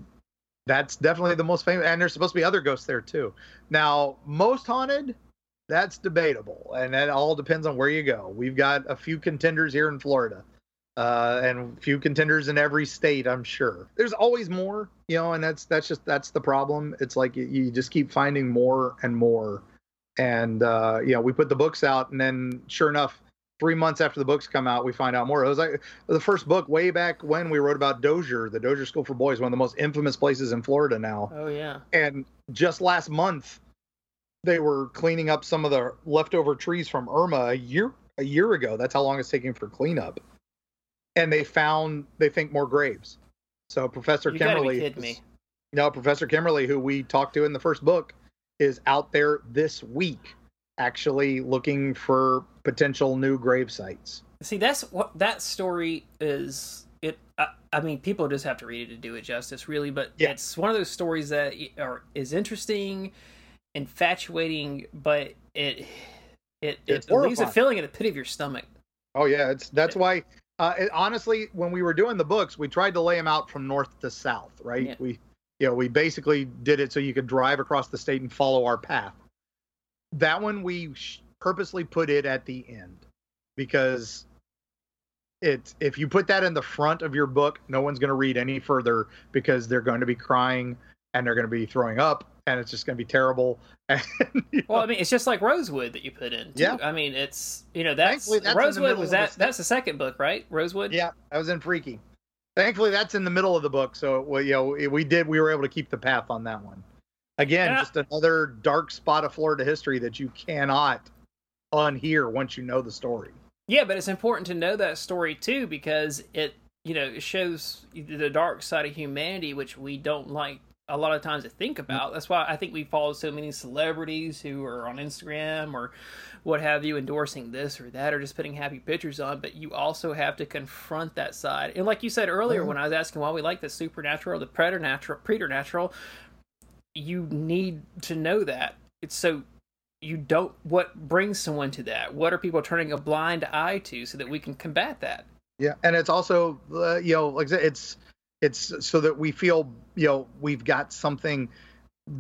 that's definitely the most famous, and there's supposed to be other ghosts there too. Now, most haunted, that's debatable, and that all depends on where you go. We've got a few contenders here in Florida. uh, and few contenders in every state. I'm sure there's always more, you know, and that's that's just that's the problem. It's like you, you just keep finding more and more, and uh, you know, we put the books out, and then sure enough, three months after the books come out, we find out more. It was like the first book way back when we wrote about Dozier, the Dozier School for Boys, one of the most infamous places in Florida now. Oh yeah. And just last month, they were cleaning up some of the leftover trees from Irma a year a year ago. That's how long it's taking for cleanup. And they found they think more graves. So Professor You Kimmerle, gotta me. no, Professor Kimmerle, who we talked to in the first book, is out there this week, actually looking for potential new grave sites. See, that's what that story is. It. I, I mean, people just have to read it to do it justice, really. But Yeah. it's one of those stories that are is interesting, infatuating, but it it it leaves a feeling in the pit of your stomach. Oh yeah, it's that's why. Uh, it, honestly, when we were doing the books, we tried to lay them out from north to south, right? Yeah. We, you know, we basically did it so you could drive across the state and follow our path. That one we purposely put it at the end because it's if you put that in the front of your book, no one's going to read any further because they're going to be crying and they're going to be throwing up and it's just going to be terrible. <laughs> And, you Well, I mean, it's just like Rosewood that you put in. Too. Yeah. I mean, it's you know that's, that's Rosewood was of the that that's the second book, right? Rosewood. Yeah, I was in Freaky. Thankfully, that's in the middle of the book, so well, you know we did we were able to keep the path on that one. Again, Yeah. just another dark spot of Florida history that you cannot unhear once you know the story. Yeah, but it's important to know that story too because it, you know, it shows the dark side of humanity, which we don't like a lot of times to think about. That's why I think we follow so many celebrities who are on Instagram or what have you, endorsing this or that, or just putting happy pictures on. But you also have to confront that side. And like you said earlier, Mhm. when I was asking why we like the supernatural or the preternatural, preternatural, you need to know that. It's so you don't what brings someone to that what are people turning a blind eye to so that we can combat that Yeah, and it's also uh, you know like it's it's so that we feel you know we've got something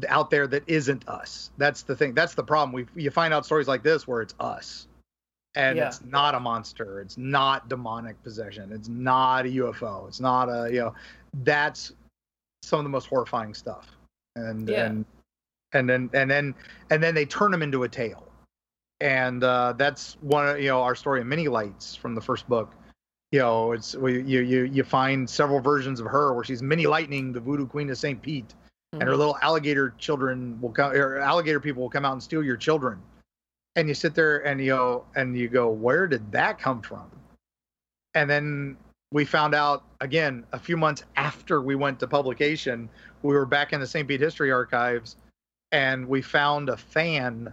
out there that isn't us. That's the thing. That's the problem. We you find out stories like this where it's us, and Yeah. it's not a monster. It's not demonic possession. It's not a UFO. It's not a you know that's some of the most horrifying stuff. And Yeah. and and then and then and then they turn them into a tale. And uh, that's one of you know our story of mini lights from the first book you know, it's we, you you you find several versions of her where she's mini lightning, the voodoo queen of Saint Pete, and her little alligator children will come, or alligator people will come out and steal your children, and you sit there and you know, and you go, where did that come from? And then we found out again a few months after we went to publication, we were back in the St. Pete History Archives, and we found a fan,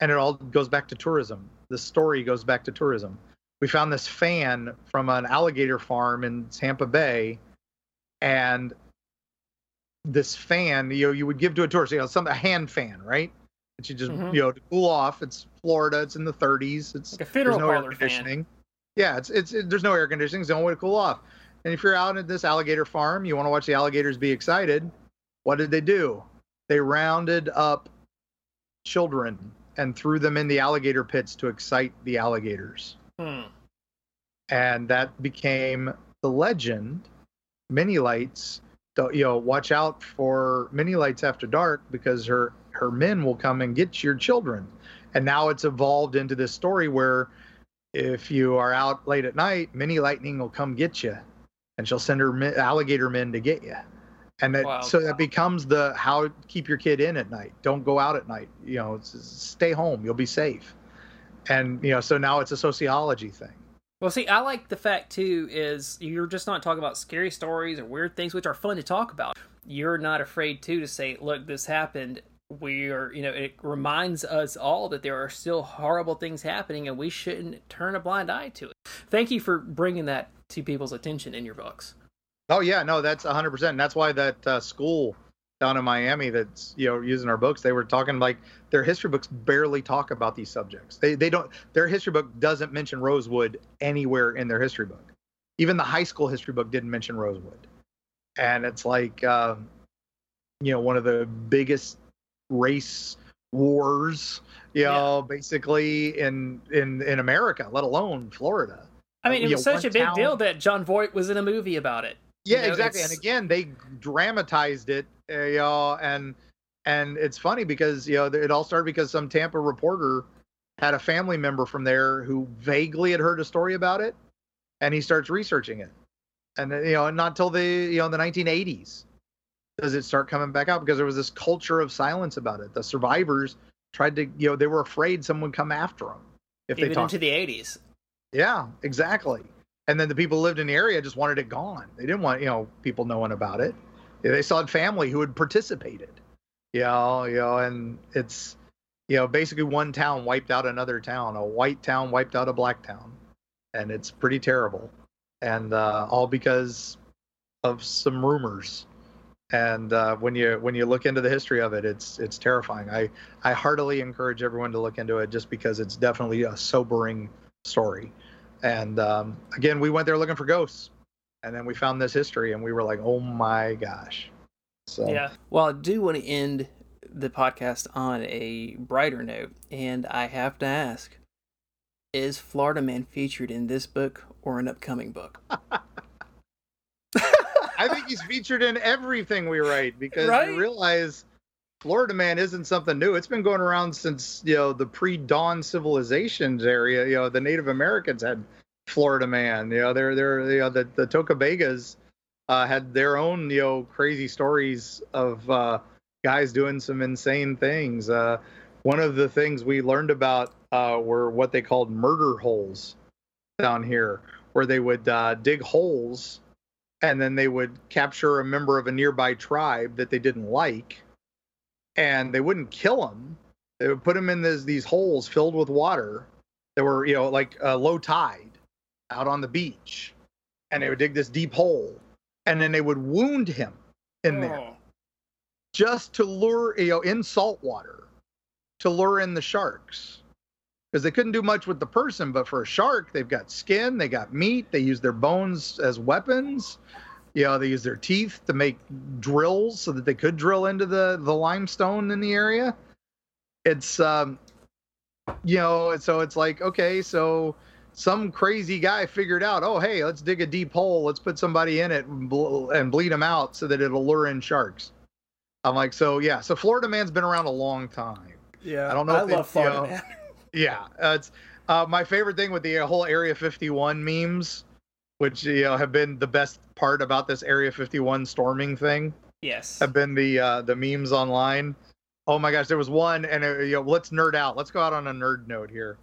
and it all goes back to tourism. The story goes back to tourism we found this fan from an alligator farm in Tampa Bay, and this fan, you know, you would give to a tourist, you know, some a hand fan, right? That you just, Mhm. you know, to cool off. It's Florida. It's in the 30s. It's like a funeral no air parlor fan conditioning. Yeah, it's it's it, there's no air conditioning. It's the only way to cool off. And if you're out at this alligator farm, you want to watch the alligators be excited. What did they do? They rounded up children and threw them in the alligator pits to excite the alligators Hmm. and that became the legend. Mini lights, you know, watch out for mini lights after dark because her her men will come and get your children. And now it's evolved into this story where if you are out late at night, mini lightning will come get you, and she'll send her alligator men to get you. And that Wow. so that becomes the how keep your kid in at night. Don't go out at night. You know, stay home. You'll be safe. And you know, so now it's a sociology thing. well see i like the fact too is you're just not talking about scary stories or weird things which are fun to talk about you're not afraid too to say look this happened we are you know it reminds us all that there are still horrible things happening and we shouldn't turn a blind eye to it thank you for bringing that to people's attention in your books Oh yeah, no, that's hundred percent. And That's why that uh, school down in Miami that's you know using our books, they were talking like their history books barely talk about these subjects. They they don't their history book doesn't mention Rosewood anywhere in their history book. Even the high school history book didn't mention Rosewood, and it's like um, you know one of the biggest race wars you know basically in in in America, let alone Florida. I mean, it was know, such a big town- deal that Jon Voight was in a movie about it. Yeah, know, exactly. And again, they dramatized it, uh, you know, and and it's funny because you know it all started because some Tampa reporter had a family member from there who vaguely had heard a story about it, and he starts researching it, and you know, not until the you know the 1980s does it start coming back out because there was this culture of silence about it. The survivors tried to, you know, they were afraid someone would come after them if they Even talked. into the 80s. Yeah, exactly. And then the people who lived in the area just wanted it gone. They didn't want, you know, people knowing about it. They saw had family who had participated. You know, you know, and it's you know, basically one town wiped out another town. A white town wiped out a black town. And it's pretty terrible. And uh, all because of some rumors. And uh, when you when you look into the history of it, it's it's terrifying. I I heartily encourage everyone to look into it just because it's definitely a sobering story. And um, again, we went there looking for ghosts, and then we found this history, and we were like, "Oh my gosh!" So Yeah. Well, I do want to end the podcast on a brighter note, and I have to ask Is Florida Man featured in this book or an upcoming book? <laughs> I think he's featured in everything we write because Right? you realize Florida Man isn't something new. It's been going around since you know the pre-dawn civilizations area. You know, the Native Americans had Florida Man. You know, they're they're you know the the Tocobagas uh, had their own you know crazy stories of uh, guys doing some insane things. Uh, one of the things we learned about uh, were what they called murder holes down here, where they would uh, dig holes and then they would capture a member of a nearby tribe that they didn't like and they wouldn't kill him they would put him in this, these holes filled with water that were you know like uh, low tide out on the beach and they would dig this deep hole and then they would wound him in there Oh. just to lure you know in salt water to lure in the sharks because they couldn't do much with the person but for a shark they've got skin they got meat they use their bones as weapons you know they use their teeth to make drills so that they could drill into the the limestone in the area it's um you know so it's like okay so some crazy guy figured out oh hey let's dig a deep hole let's put somebody in it and, bl- and bleed them out so that it'll lure in sharks i'm like so yeah so florida man's been around a long time Yeah. I don't know I love Florida you know, Man. <laughs> yeah, uh, it's uh, my favorite thing with the whole Area 51 memes, which you know have been the best part about this Area 51 storming thing, Yes. have been the uh, the memes online. Oh my gosh, there was one, and uh, you know, let's nerd out. Let's go out on a nerd note here.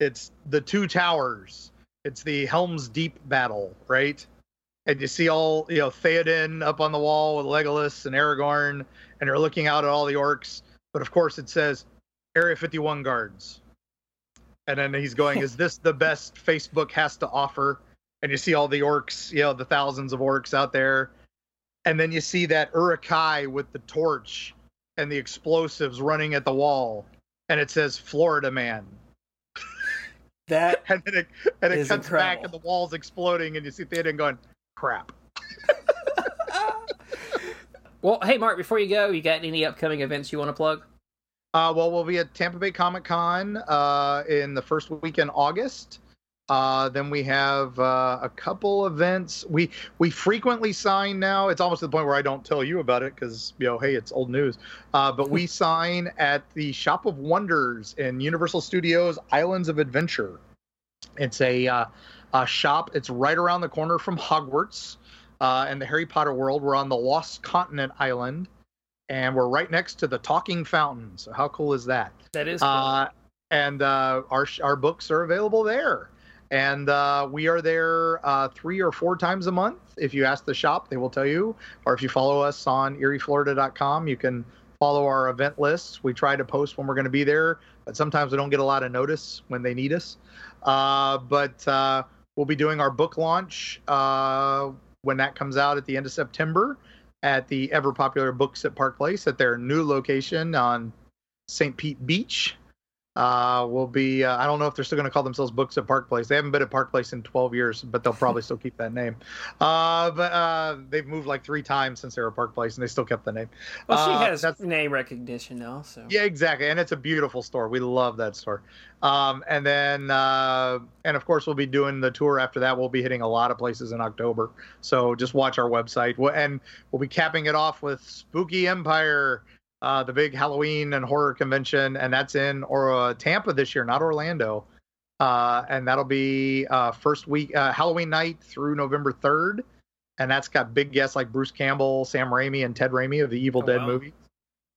It's the two towers. It's the Helm's Deep battle, right? And you see all you know Theoden up on the wall with Legolas and Aragorn, and they're looking out at all the orcs. But of course, it says Area 51 guards. And then he's going, "Is this the best Facebook has to offer?" And you see all the orcs, you know, the thousands of orcs out there, and then you see that Uruk-hai with the torch and the explosives running at the wall, and it says Florida Man. <laughs> That <laughs> And then it, and it Is cuts back and the wall's exploding, and you see Theoden going, "Crap." <laughs> Well, hey Mark, before you go, you got any upcoming events you want to plug? Uh, well, we'll be at Tampa Bay Comic Con uh, in the first week in August. Uh, then we have uh, a couple events. We we frequently sign now. It's almost to the point where I don't tell you about it because you know, hey, it's old news. Uh, but we <laughs> sign at the Shop of Wonders in Universal Studios Islands of Adventure. It's a, uh, a shop. It's right around the corner from Hogwarts uh, and the Harry Potter world. We're on the Lost Continent Island, and we're right next to the Talking Fountain. So how cool is that? That is cool. Uh, and uh, our our books are available there. And uh, we are there uh, three or four times a month. If you ask the shop, they will tell you. Or if you follow us on eerieflorida.com, you can follow our event lists. We try to post when we're going to be there, but sometimes we don't get a lot of notice when they need us. Uh, but uh, we'll be doing our book launch uh, when that comes out at the end of September at the ever popular Books at Park Place at their new location on St. Pete Beach. Uh, will be. Uh, I don't know if they're still going to call themselves Books at Park Place. They haven't been at Park Place in 12 years, but they'll probably still keep that name. Uh, but uh, they've moved like three times since they were Park Place, and they still kept the name. Well, she Uh, has that's- name recognition now, so Yeah, exactly, and it's a beautiful store. We love that store. Um, and then, uh, and of course, we'll be doing the tour after that. We'll be hitting a lot of places in October, so just watch our website. We'll- And we'll be capping it off with Spooky Empire, uh, the big Halloween and horror convention, and that's in or uh, Tampa this year, not Orlando. Uh, and that'll be uh, first week uh, Halloween night through November third, and that's got big guests like Bruce Campbell, Sam Raimi, and Ted Raimi of the Evil Oh, Dead wow. movie.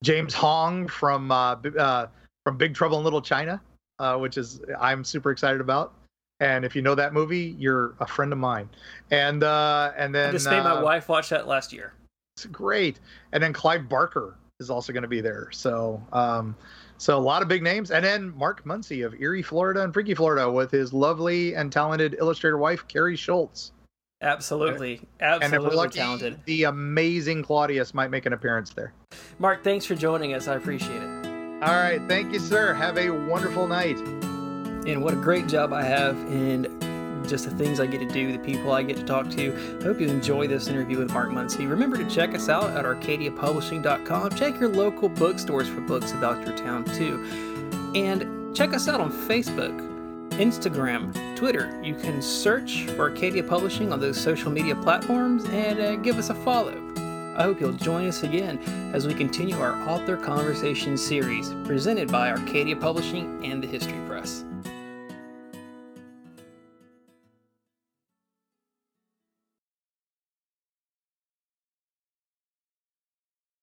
James Hong from uh, uh, from Big Trouble in Little China, uh, which is I'm super excited about. And if you know that movie, you're a friend of mine. And uh, and then I just made my wife watch that last year. it's great. And then Clive Barker is also going to be there. So, um, so a lot of big names. And then Mark Muncy of Eerie, Florida, and Freaky Florida with his lovely and talented illustrator wife Carrie Schultz. Absolutely, and if we're absolutely lucky, talented. the amazing Claudius might make an appearance there. Mark, thanks for joining us. I appreciate it. All right, thank you, sir. Have a wonderful night. and what a great job I have and just the things I get to do, the people I get to talk to. I hope you enjoy this interview with Mark Muncy. Remember to check us out at arcadiapublishing.com. Check your local bookstores for books about your town too. And check us out on Facebook, Instagram, Twitter. You can search for Arcadia Publishing on those social media platforms and uh, give us a follow. I hope you'll join us again as we continue our author conversation series presented by Arcadia Publishing and the History Press.